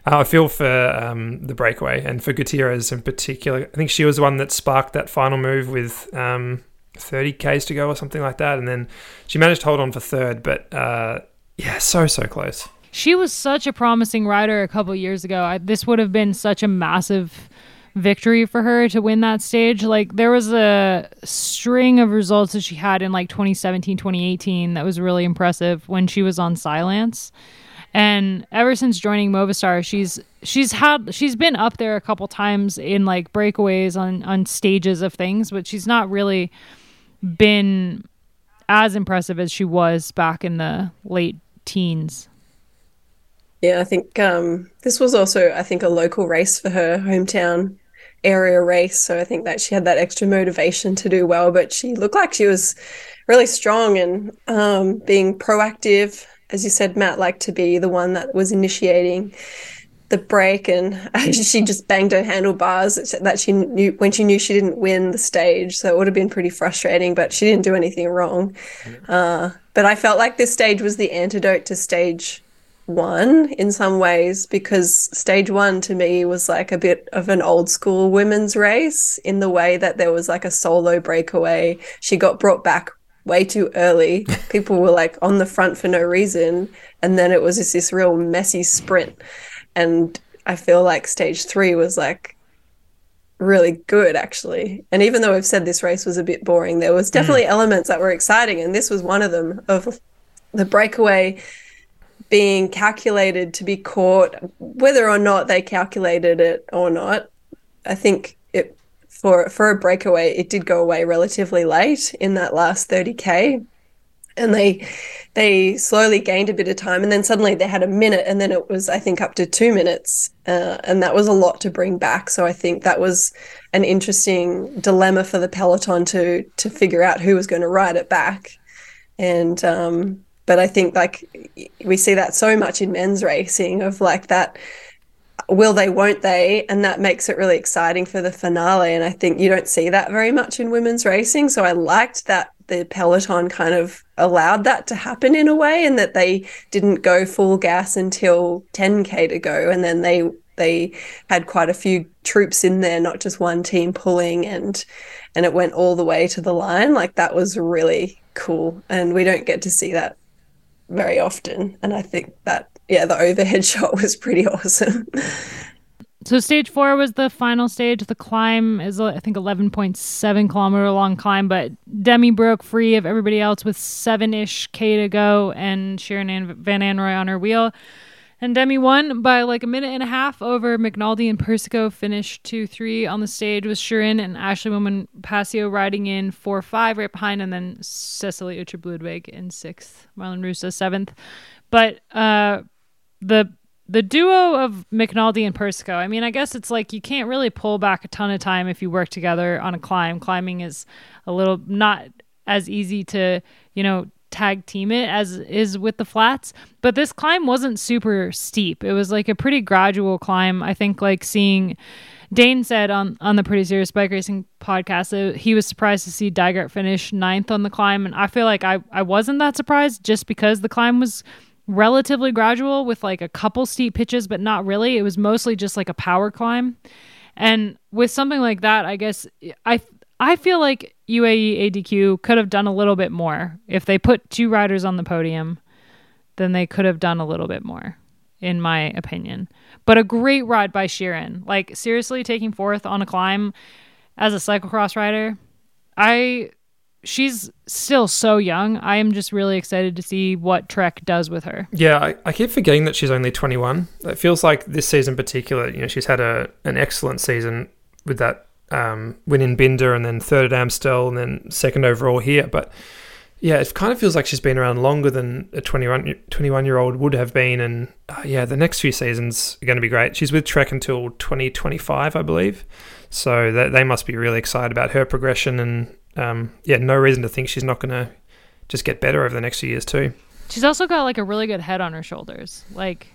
Speaker 2: Uh, I feel for um, the breakaway and for Gutierrez in particular. I think she was the one that sparked that final move with um, 30 k's to go or something like that, and then she managed to hold on for third. But uh, yeah, so so close.
Speaker 1: She was such a promising rider a couple years ago. I, this would have been such a massive victory for her to win that stage. Like there was a string of results that she had in like 2017, 2018 that was really impressive when she was on Cylance. And ever since joining Movistar, she's she's had she's been up there a couple times in like breakaways on on stages of things, but she's not really been as impressive as she was back in the late teens.
Speaker 3: Yeah, I think um, this was also, I think, a local race for her hometown area race. So I think that she had that extra motivation to do well, but she looked like she was really strong and um, being proactive. As you said, Matt liked to be the one that was initiating the break, and she just banged her handlebars that she knew when she knew she didn't win the stage. So it would have been pretty frustrating, but she didn't do anything wrong. Uh, but I felt like this stage was the antidote to stage one in some ways because stage one to me was like a bit of an old school women's race in the way that there was like a solo breakaway. She got brought back way too early. People were like on the front for no reason. And then it was just this real messy sprint. And I feel like stage three was like really good actually. And even though we've said this race was a bit boring, there was definitely mm. elements that were exciting. And this was one of them of the breakaway being calculated to be caught, whether or not they calculated it or not. I think it for for a breakaway, it did go away relatively late in that last 30k. And they they slowly gained a bit of time, and then suddenly they had a minute, and then it was I think up to two minutes, uh, and that was a lot to bring back. So I think that was an interesting dilemma for the peloton to to figure out who was going to ride it back, and um, but I think like we see that so much in men's racing of like that will they won't they? And that makes it really exciting for the finale and I think you don't see that very much in women's racing. So I liked that the peloton kind of allowed that to happen in a way and that they didn't go full gas until 10k to go and then they they had quite a few troops in there not just one team pulling and and it went all the way to the line like that was really cool and we don't get to see that very often. And I think that, yeah, the overhead shot was pretty awesome.
Speaker 1: So stage four was the final stage. The climb is, I think, 11.7 kilometer long climb, but Demi broke free of everybody else with seven ish K to go, and Shirin Van Anrooij on her wheel. And Demi won by like a minute and a half over McNulty and Persico. Finished 2 3 on the stage with Shirin and Ashleigh Moolman Pasio riding in 4 5 right behind, and then Cecilie Uttrup Ludwig in sixth, Marlen Reusser seventh. But uh, the the duo of McNulty and Persico, I mean, I guess it's like you can't really pull back a ton of time if you work together on a climb. Climbing is a little not as easy to, you know, tag team it as is with the flats. But this climb wasn't super steep. It was like a pretty gradual climb. I think like seeing Dane said on on the Pretty Serious Bike Racing podcast he was surprised to see Dygert finish ninth on the climb, and I feel like I I wasn't that surprised just because the climb was relatively gradual with like a couple steep pitches, but not really. It was mostly just like a power climb. And with something like that, I guess I I feel like UAE ADQ could have done a little bit more. If they put two riders on the podium, then they could have done a little bit more, in my opinion. But a great ride by Shirin. Like, seriously, taking fourth on a climb as a cyclocross rider, I. She's still so young. I am just really excited to see what Trek does with her.
Speaker 2: Yeah, I, I keep forgetting that she's only 21. It feels like this season in particular, you know, she's had a an excellent season with that um, win in Binder and then third at Amstel and then second overall here. But yeah, it kind of feels like she's been around longer than a 21, 21 year old would have been. And uh, yeah, the next few seasons are going to be great. She's with Trek until 2025, I believe. So they must be really excited about her progression. And um, yeah, no reason to think she's not going to just get better over the next few years, too.
Speaker 1: She's also got like a really good head on her shoulders. Like,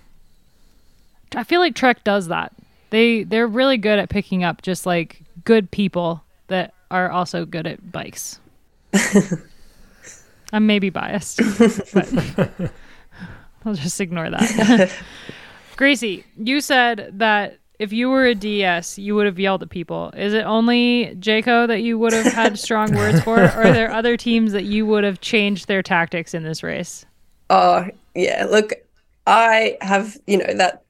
Speaker 1: I feel like Trek does that. They they're really good at picking up just like good people that are also good at bikes. I'm maybe biased, but I'll just ignore that. Gracie, you said that if you were a DS, you would have yelled at people. Is it only Jayco that you would have had strong words for? Or are there other teams that you would have changed their tactics in this race?
Speaker 3: Oh, yeah. Look, I have, you know, that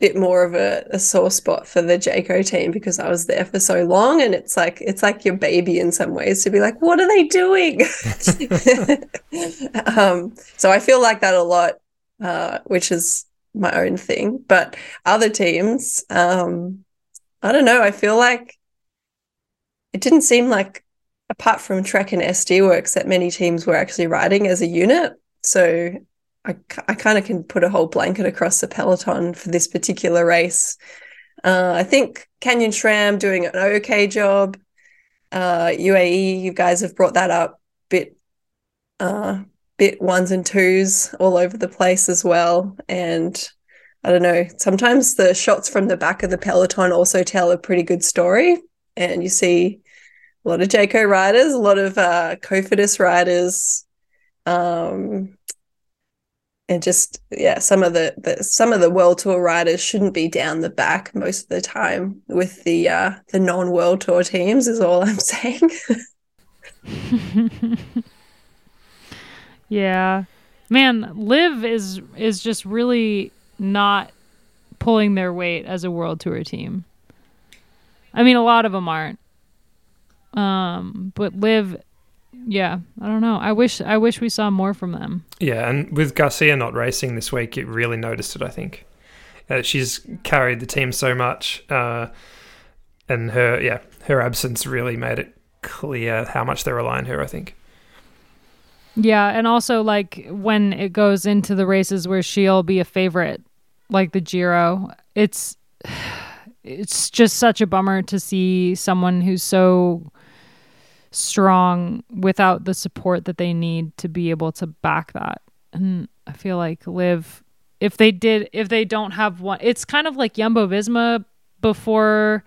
Speaker 3: bit more of a, a sore spot for the Jayco team because I was there for so long and it's like it's like your baby in some ways to be like, what are they doing? um, so I feel like that a lot, uh, which is my own thing. But other teams, um, I don't know, I feel like it didn't seem like apart from Trek and SD Worx that many teams were actually riding as a unit. So I, I kind of can put a whole blanket across the peloton for this particular race. Uh, I think Canyon SRAM doing an okay job. Uh, UAE, you guys have brought that up a bit, uh, bit ones and twos all over the place as well. And I don't know, sometimes the shots from the back of the peloton also tell a pretty good story. And you see a lot of Jayco riders, a lot of uh, Cofidis riders, um, and just yeah some of the, the some of the world tour riders shouldn't be down the back most of the time with the uh the non-world tour teams is all i'm saying
Speaker 1: yeah man liv is is just really not pulling their weight as a world tour team i mean a lot of them aren't um but liv yeah, I don't know. I wish I wish we saw more from them.
Speaker 2: Yeah, and with Garcia not racing this week, it really noticed it. I think uh, she's carried the team so much, uh, and her yeah her absence really made it clear how much they rely on her. I think.
Speaker 1: Yeah, and also like when it goes into the races where she'll be a favorite, like the Giro, it's it's just such a bummer to see someone who's so strong without the support that they need to be able to back that. And I feel like Liv if they did if they don't have one it's kind of like Jumbo Visma before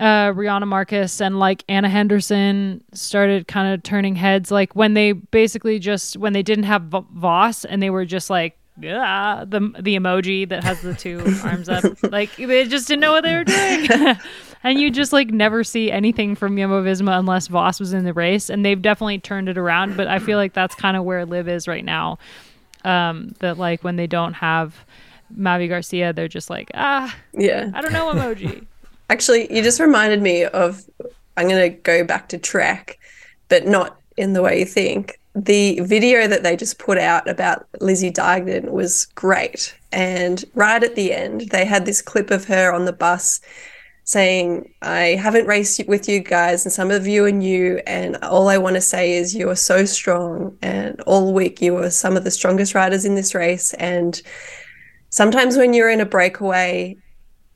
Speaker 1: uh Riejanne Markus and like Anna Henderson started kind of turning heads like when they basically just when they didn't have Vos and they were just like yeah, the the emoji that has the two arms up. Like they just didn't know what they were doing. and you just like never see anything from Jumbo Visma unless Vos was in the race. And they've definitely turned it around, but I feel like that's kind of where Liv is right now. Um, that like when they don't have Mavi Garcia, they're just like, ah,
Speaker 3: yeah,
Speaker 1: I don't know emoji.
Speaker 3: Actually, you just reminded me of. I'm gonna go back to Trek, but not in the way you think the video that they just put out about Lizzie Deignan was great. And right at the end, they had this clip of her on the bus saying, I haven't raced with you guys, and some of you are new. And all I want to say is, you are so strong. And all week, you were some of the strongest riders in this race. And sometimes when you're in a breakaway,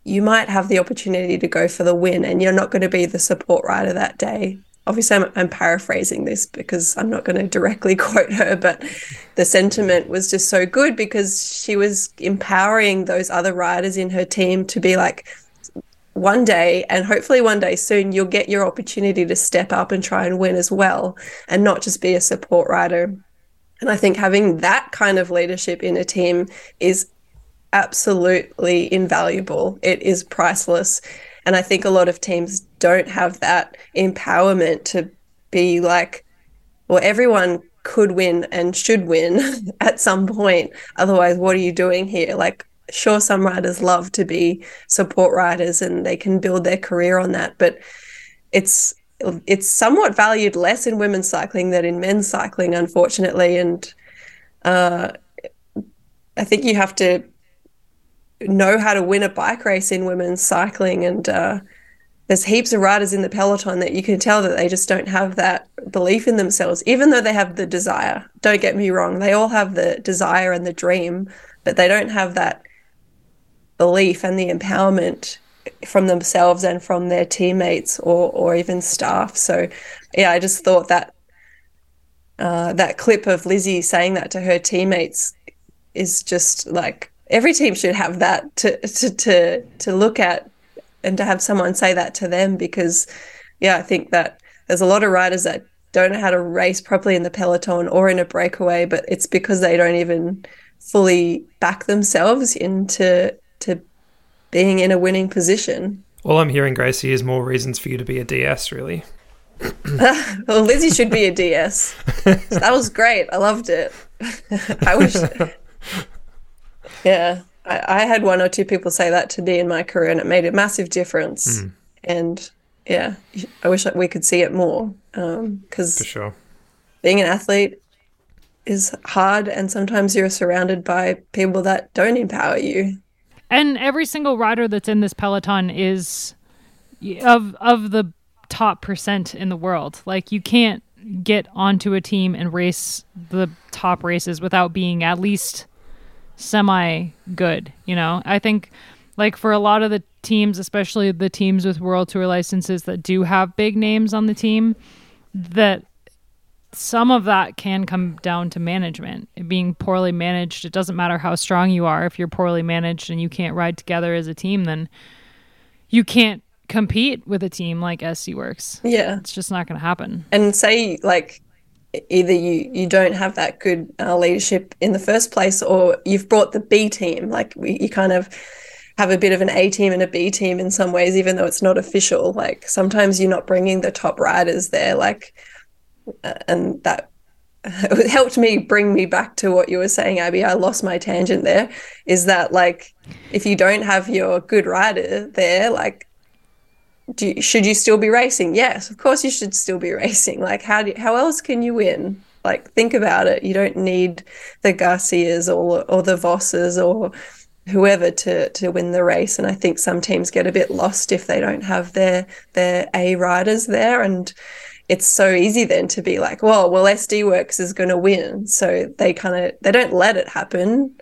Speaker 3: you might have the opportunity to go for the win, and you're not going to be the support rider that day obviously I'm, I'm, paraphrasing this because I'm not going to directly quote her, but the sentiment was just so good because she was empowering those other riders in her team to be like, one day, and hopefully one day soon, you'll get your opportunity to step up and try and win as well, and not just be a support rider. And I think having that kind of leadership in a team is absolutely invaluable. It is priceless. And I think a lot of teams don't have that empowerment to be like, well, everyone could win and should win at some point. Otherwise, what are you doing here? Like, sure, some riders love to be support riders and they can build their career on that, but it's it's somewhat valued less in women's cycling than in men's cycling, unfortunately. And uh, I think you have to know how to win a bike race in women's cycling and uh, there's heaps of riders in the peloton that you can tell that they just don't have that belief in themselves even though they have the desire. Don't get me wrong they all have the desire and the dream but they don't have that belief and the empowerment from themselves and from their teammates or or even staff. So yeah i just thought that uh, that clip of lizzie saying that to her teammates is just like every team should have that to to to to look at and to have someone say that to them because yeah, I think that there's a lot of riders that don't know how to race properly in the peloton or in a breakaway, but it's because they don't even fully back themselves into to being in a winning position.
Speaker 2: All I'm hearing, Gracie, is more reasons for you to be a DS, really.
Speaker 3: well, Lizzie should be a DS. that was great. I loved it. I wish. Yeah, I, I, had one or two people say that to me in my career, and it made a massive difference. Mm. And yeah, I wish that we could see it more because
Speaker 2: um, for sure,
Speaker 3: being an athlete is hard, and sometimes you're surrounded by people that don't empower you.
Speaker 1: And every single rider that's in this peloton is of of the top percent in the world. Like you can't get onto a team and race the top races without being at least semi good, you know? I think like for a lot of the teams, especially the teams with world tour licenses that do have big names on the team, that some of that can come down to management being poorly managed it doesn't matter how strong you are if you're poorly managed and you can't ride together as a team then you can't compete with a team like SD Worx.
Speaker 3: Yeah.
Speaker 1: It's just not going to happen.
Speaker 3: And say like either you you don't have that good uh, leadership in the first place or you've brought the B team like we, you kind of have a bit of an A team and a B team in some ways even though it's not official. Like sometimes you're not bringing the top riders there like uh, and that helped me bring me back to what you were saying abby. I lost my tangent there. Is that like if you don't have your good rider there like you, should you still be racing? Yes, of course you should still be racing. Like how do, how else can you win? Like think about it. You don't need the Garcias or or the Vosses or whoever to to win the race. And I think some teams get a bit lost if they don't have their their A riders there and it's so easy then to be like, well, well, SD Worx is going to win, so they kind of they don't let it happen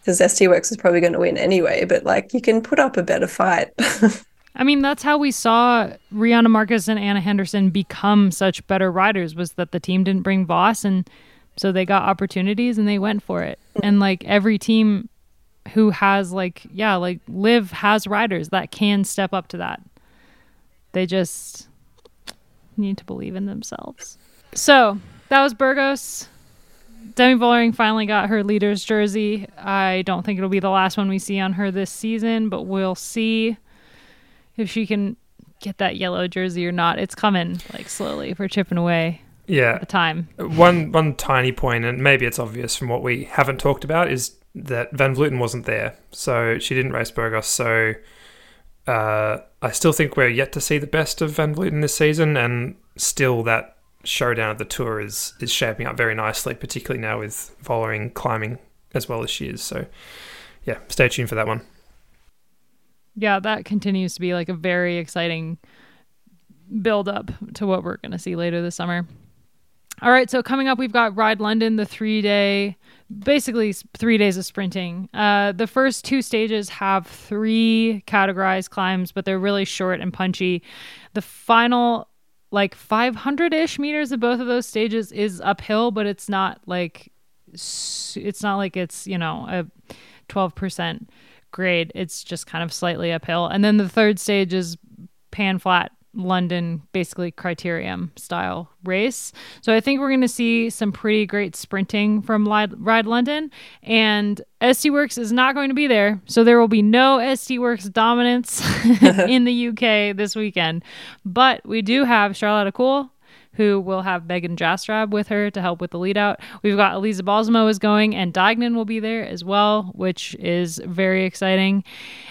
Speaker 3: because SD Worx is probably going to win anyway. But like, you can put up a better fight.
Speaker 1: I mean, that's how we saw Riejanne Markus and Anna Henderson become such better riders was that the team didn't bring Vos and so they got opportunities and they went for it. And like every team who has like yeah, like Liv has riders that can step up to that. They just need to believe in themselves. So, that was Burgos. Demi Vollering finally got her leader's jersey. I don't think it'll be the last one we see on her this season, but we'll see if she can get that yellow jersey or not. It's coming like slowly for chipping away.
Speaker 2: Yeah,
Speaker 1: the time.
Speaker 2: One one tiny point, and maybe it's obvious from what we haven't talked about, is that Van Vleuten wasn't there, so she didn't race Burgos. So uh, I still think we're yet to see the best of Van Vleuten this season, and still that showdown of the tour is is shaping up very nicely, particularly now with Vollering climbing as well as she is. So yeah, stay tuned for that one
Speaker 1: yeah, that continues to be like a very exciting build up to what we're going to see later this summer. All right, so coming up, we've got Ride London, the three day, basically three days of sprinting. Uh, the first two stages have three categorized climbs, but they're really short and punchy. The final, like 500 ish meters of both of those stages is uphill, but it's not like, it's not like it's, you know, a 12% grade. It's just kind of slightly uphill. And then the third stage is pan flat London, basically criterium style race. So I think we're going to see some pretty great sprinting from Ride London. And SD Worx is not going to be there. So there will be no SD Worx dominance in the UK this weekend. But we do have Charlotte Kool who will have Megan Jastrab with her to help with the lead out. We've got Elisa Balsamo is going, and Deignan will be there as well, which is very exciting.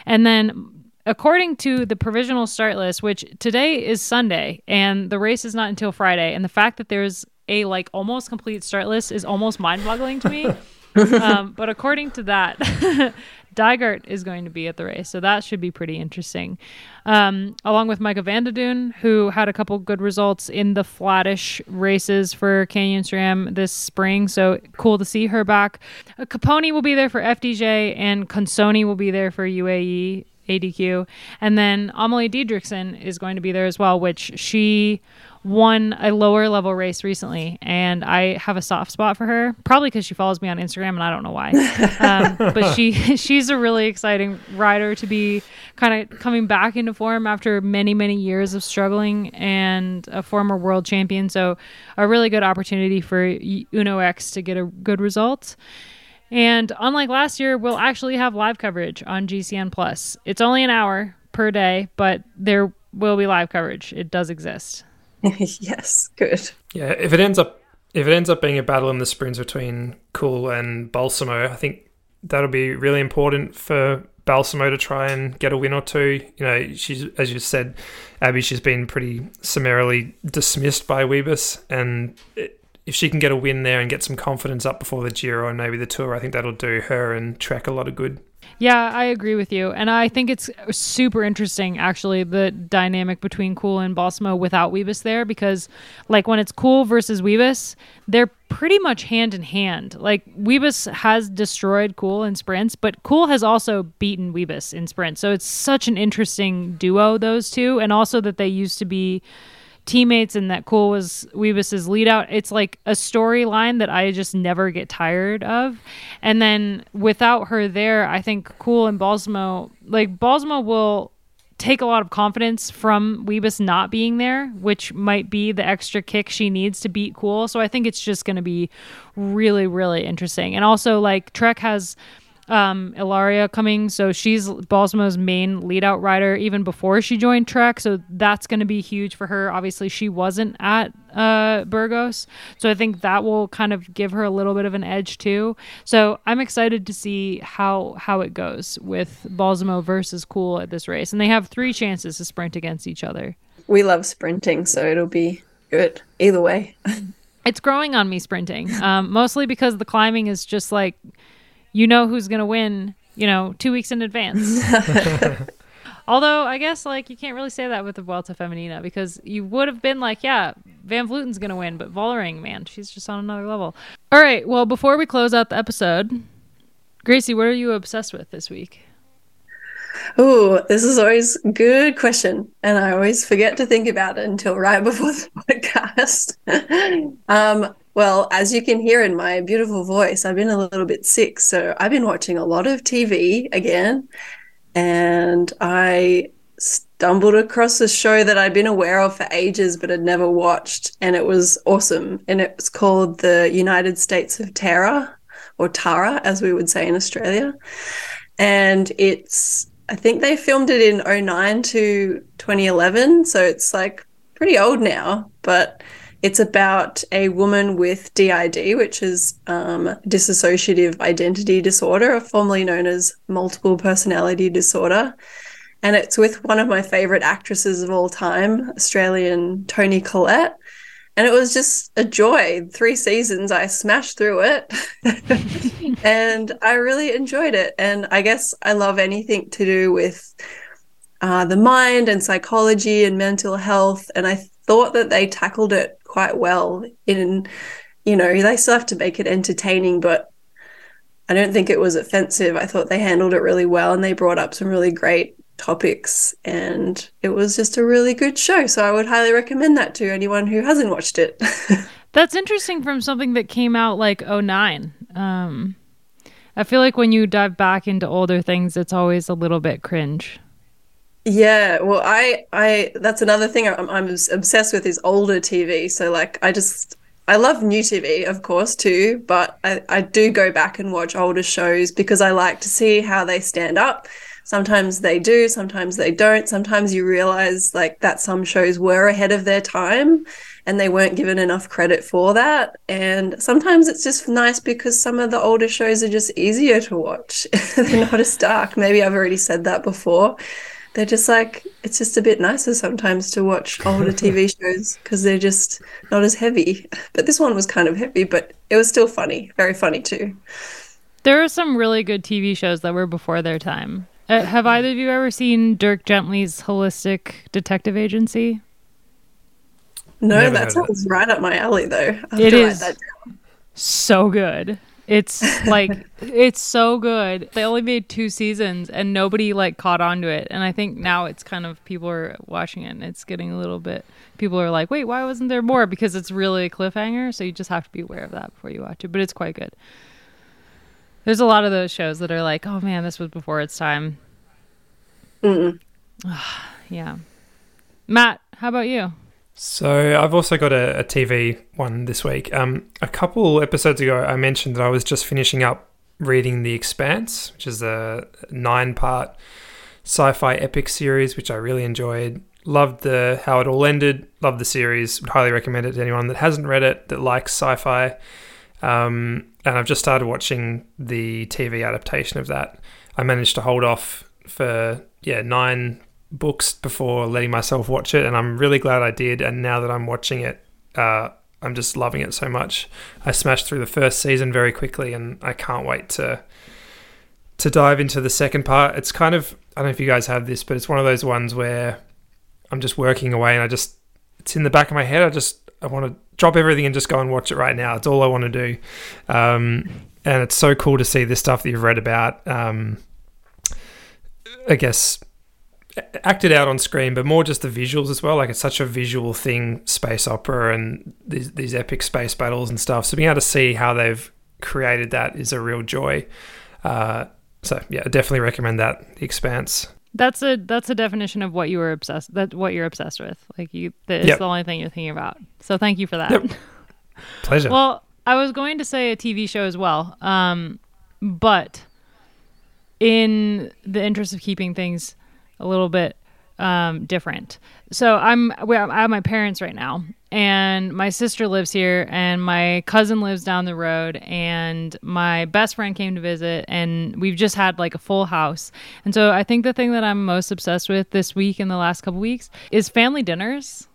Speaker 1: And then according to the provisional start list, which today is Sunday and the race is not until Friday, and the fact that there's a like almost complete start list is almost mind boggling to me. um, but according to that, Dijgaard is going to be at the race, so that should be pretty interesting. Um, along with Maike van der Duin, who had a couple good results in the flattish races for Canyon SRAM this spring, so cool to see her back. Uh, Caponi will be there for FDJ, and Consonni will be there for UAE ADQ. And then Amalie Dideriksen is going to be there as well, which she won a lower level race recently, and I have a soft spot for her. Probably because she follows me on Instagram, and I don't know why. um, but she she's a really exciting rider to be kind of coming back into form after many many years of struggling, and a former world champion. So a really good opportunity for Uno X to get a good result. And unlike last year, we'll actually have live coverage on GCN Plus. It's only an hour per day, but there will be live coverage. It does exist.
Speaker 3: yes, good.
Speaker 2: Yeah, if it ends up if it ends up being a battle in the sprints between Kool and Balsamo, I think that'll be really important for Balsamo to try and get a win or two. You know, she's as you said, Abby, she's been pretty summarily dismissed by Wiebes, and it, if she can get a win there and get some confidence up before the Giro and maybe the Tour, I think that'll do her and Trek a lot of good.
Speaker 1: Yeah, I agree with you. And I think it's super interesting, actually, the dynamic between Kool and Balsamo without Wiebes there, because, like, when it's Kool versus Wiebes, they're pretty much hand in hand. Like, Wiebes has destroyed Kool in sprints, but Kool has also beaten Wiebes in sprints. So it's such an interesting duo, those two. And also that they used to be teammates and that Kool was Wiebes's lead out. It's like a storyline that I just never get tired of. And then without her there, I think Kool and Balsamo, like Balsamo will take a lot of confidence from Wiebes not being there, which might be the extra kick she needs to beat Kool. So I think it's just going to be really, really interesting. And also, like, Trek has um, Ilaria coming. So she's Balsamo's main lead out rider even before she joined Trek. So that's going to be huge for her. Obviously, she wasn't at uh, Burgos. So I think that will kind of give her a little bit of an edge too. So I'm excited to see how how it goes with Balsamo versus Kool at this race. And they have three chances to sprint against each other.
Speaker 3: We love sprinting, so it'll be good either way.
Speaker 1: it's growing on me sprinting, um, mostly because the climbing is just like you know who's going to win, you know, two weeks in advance. Although I guess like you can't really say that with the Vuelta Femenina because you would have been like, yeah, Van Vleuten's gonna win, but Vollering, man, she's just on another level. All right, well, before we close out the episode, Gracie, what are you obsessed with this week?
Speaker 3: Oh, this is always a good question, and I always forget to think about it until right before the podcast. um, well, as you can hear in my beautiful voice, I've been a little bit sick. So I've been watching a lot of TV again. And I stumbled across a show that I'd been aware of for ages but had never watched. And it was awesome. And it was called The United States of Tara, or Tara, as we would say in Australia. And it's, I think they filmed it in 09 to 2011. So it's like pretty old now. But it's about a woman with DID, which is um, dissociative identity disorder, formerly known as multiple personality disorder. And it's with one of my favorite actresses of all time, Australian Toni Collette. And it was just a joy. Three seasons, I smashed through it. and I really enjoyed it. And I guess I love anything to do with uh, the mind and psychology and mental health. And I thought that they tackled it quite well in you know they still have to make it entertaining but i don't think it was offensive. I thought they handled it really well and they brought up some really great topics and it was just a really good show. So i would highly recommend that to anyone who hasn't watched it.
Speaker 1: That's interesting from something that came out like 09 um i feel like when you dive back into older things it's always a little bit cringe
Speaker 3: yeah, well, I, I, that's another thing I'm, I'm obsessed with is older TV. So like, I just, I love new TV, of course, too, but I, I do go back and watch older shows because I like to see how they stand up. Sometimes they do, sometimes they don't. Sometimes you realize like that some shows were ahead of their time and they weren't given enough credit for that. And sometimes it's just nice because some of the older shows are just easier to watch. They're not as dark. Maybe I've already said that before they're just like it's just a bit nicer sometimes to watch older TV shows because they're just not as heavy. But this one was kind of heavy, but it was still funny, very funny too.
Speaker 1: There are some really good TV shows that were before their time. Uh, have either of you ever seen Dirk Gently's Holistic Detective Agency?
Speaker 3: No, Never that sounds right up my alley, though.
Speaker 1: It is so good. It's like it's so good. They only made two seasons and nobody like caught on to it. And I think now it's kind of people are watching it and it's getting a little bit people are like, "Wait, why wasn't there more?" because it's really a cliffhanger, so you just have to be aware of that before you watch it, but it's quite good. There's a lot of those shows that are like, "Oh man, this was before its time." yeah. Matt, how about you?
Speaker 2: So I've also got a, a, TV one this week. Um, a couple episodes ago, I mentioned that I was just finishing up reading The Expanse, which is a nine part sci fi epic series, which I really enjoyed. Loved the how it all ended. Loved the series. Would highly recommend it to anyone that hasn't read it that likes sci-fi. Um, and I've just started watching the TV adaptation of that. I managed to hold off for yeah nine books before letting myself watch it, and I'm really glad I did. And now that I'm watching it, uh, I'm just loving it so much. I smashed through the first season very quickly, and I can't wait to to dive into the second part. It's kind of I don't know if you guys have this, but it's one of those ones where I'm just working away and I just it's in the back of my head. I just I want to drop everything and just go and watch it right now. It's all I want to do. Um, and it's so cool to see this stuff that you've read about. Um, I guess acted out on screen, but more just the visuals as well. Like it's such a visual thing, space opera and these these epic space battles and stuff. So being able to see how they've created that is a real joy. Uh, so yeah, I definitely recommend that. The Expanse.
Speaker 1: That's a that's a definition of what you were obsessed that what you're obsessed with. Like you is
Speaker 2: Yep.
Speaker 1: the only thing you're thinking about. So thank you for that.
Speaker 2: Yep. Pleasure.
Speaker 1: Well, I was going to say a TV show as well. Um, but in the interest of keeping things a little bit um, different. So I'm well, I have my parents right now, and my sister lives here, and my cousin lives down the road, and my best friend came to visit, and we've just had like a full house. And so I think the thing that I'm most obsessed with this week and the last couple weeks is family dinners.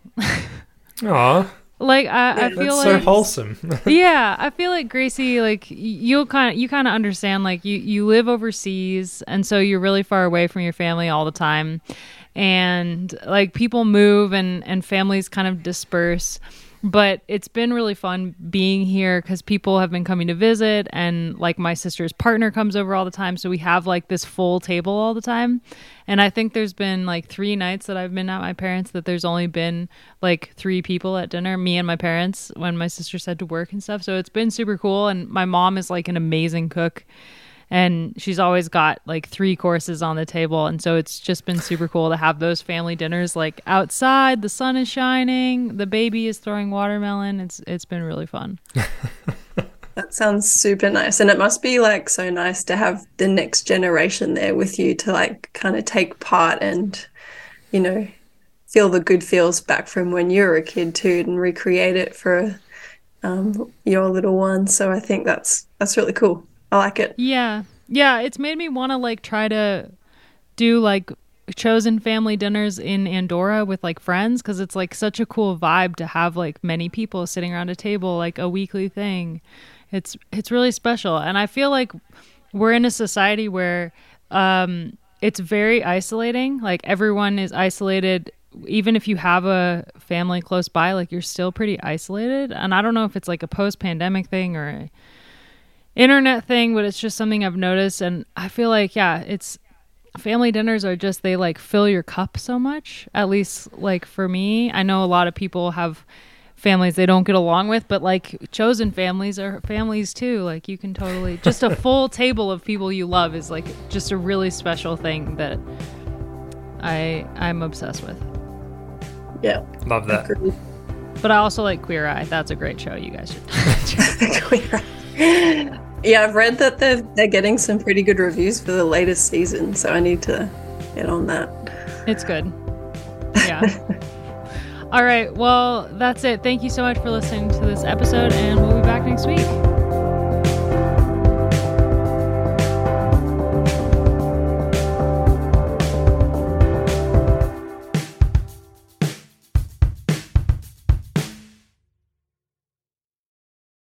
Speaker 2: Aw,
Speaker 1: Like I, I
Speaker 2: that's
Speaker 1: feel
Speaker 2: so wholesome.
Speaker 1: yeah i feel like gracie like you'll kind of you kind of understand like you you live overseas and so you're really far away from your family all the time. And like people move and and families kind of disperse but it's been really fun being here because people have been coming to visit and like my sister's partner comes over all the time so we have like this full table all the time. And i think there's been like three nights that i've been at my parents that there's only been like three people at dinner me and my parents when my sister said to work and stuff. So it's been super cool and my mom is like an amazing cook and she's always got like three courses on the table and so it's just been super cool to have those family dinners like outside the sun is shining the baby is throwing watermelon it's it's been really fun
Speaker 3: That sounds super nice. And it must be like so nice to have the next generation there with you to like kind of take part and, you know, feel the good feels back from when you were a kid too and recreate it for um, your little one. So I think that's that's really cool. I like it.
Speaker 1: yeah. Yeah it's made me want to like try to do like chosen family dinners in andorra with like friends because it's like such a cool vibe to have like many people sitting around a table like a weekly thing. It's it's really special and i feel like we're in a society where um it's very isolating like everyone is isolated. Even if you have a family close by like you're still pretty isolated and i don't know if it's like a post pandemic thing or a internet thing but it's just something i've noticed and i feel like yeah it's family dinners are just they like fill your cup so much at least like for me. I know a lot of people have families they don't get along with but like chosen families are families too. Like you can totally just a full table of people you love is like just a really special thing that i i'm obsessed with.
Speaker 3: Yeah.
Speaker 2: Love that.
Speaker 1: But i also like queer eye. That's a great show you guys should
Speaker 3: yeah, I've read that they're they're getting some pretty good reviews for the latest season, so I need to get on that.
Speaker 1: It's good. Yeah. All right. Well, that's it. Thank you so much for listening to this episode, and we'll be back next week.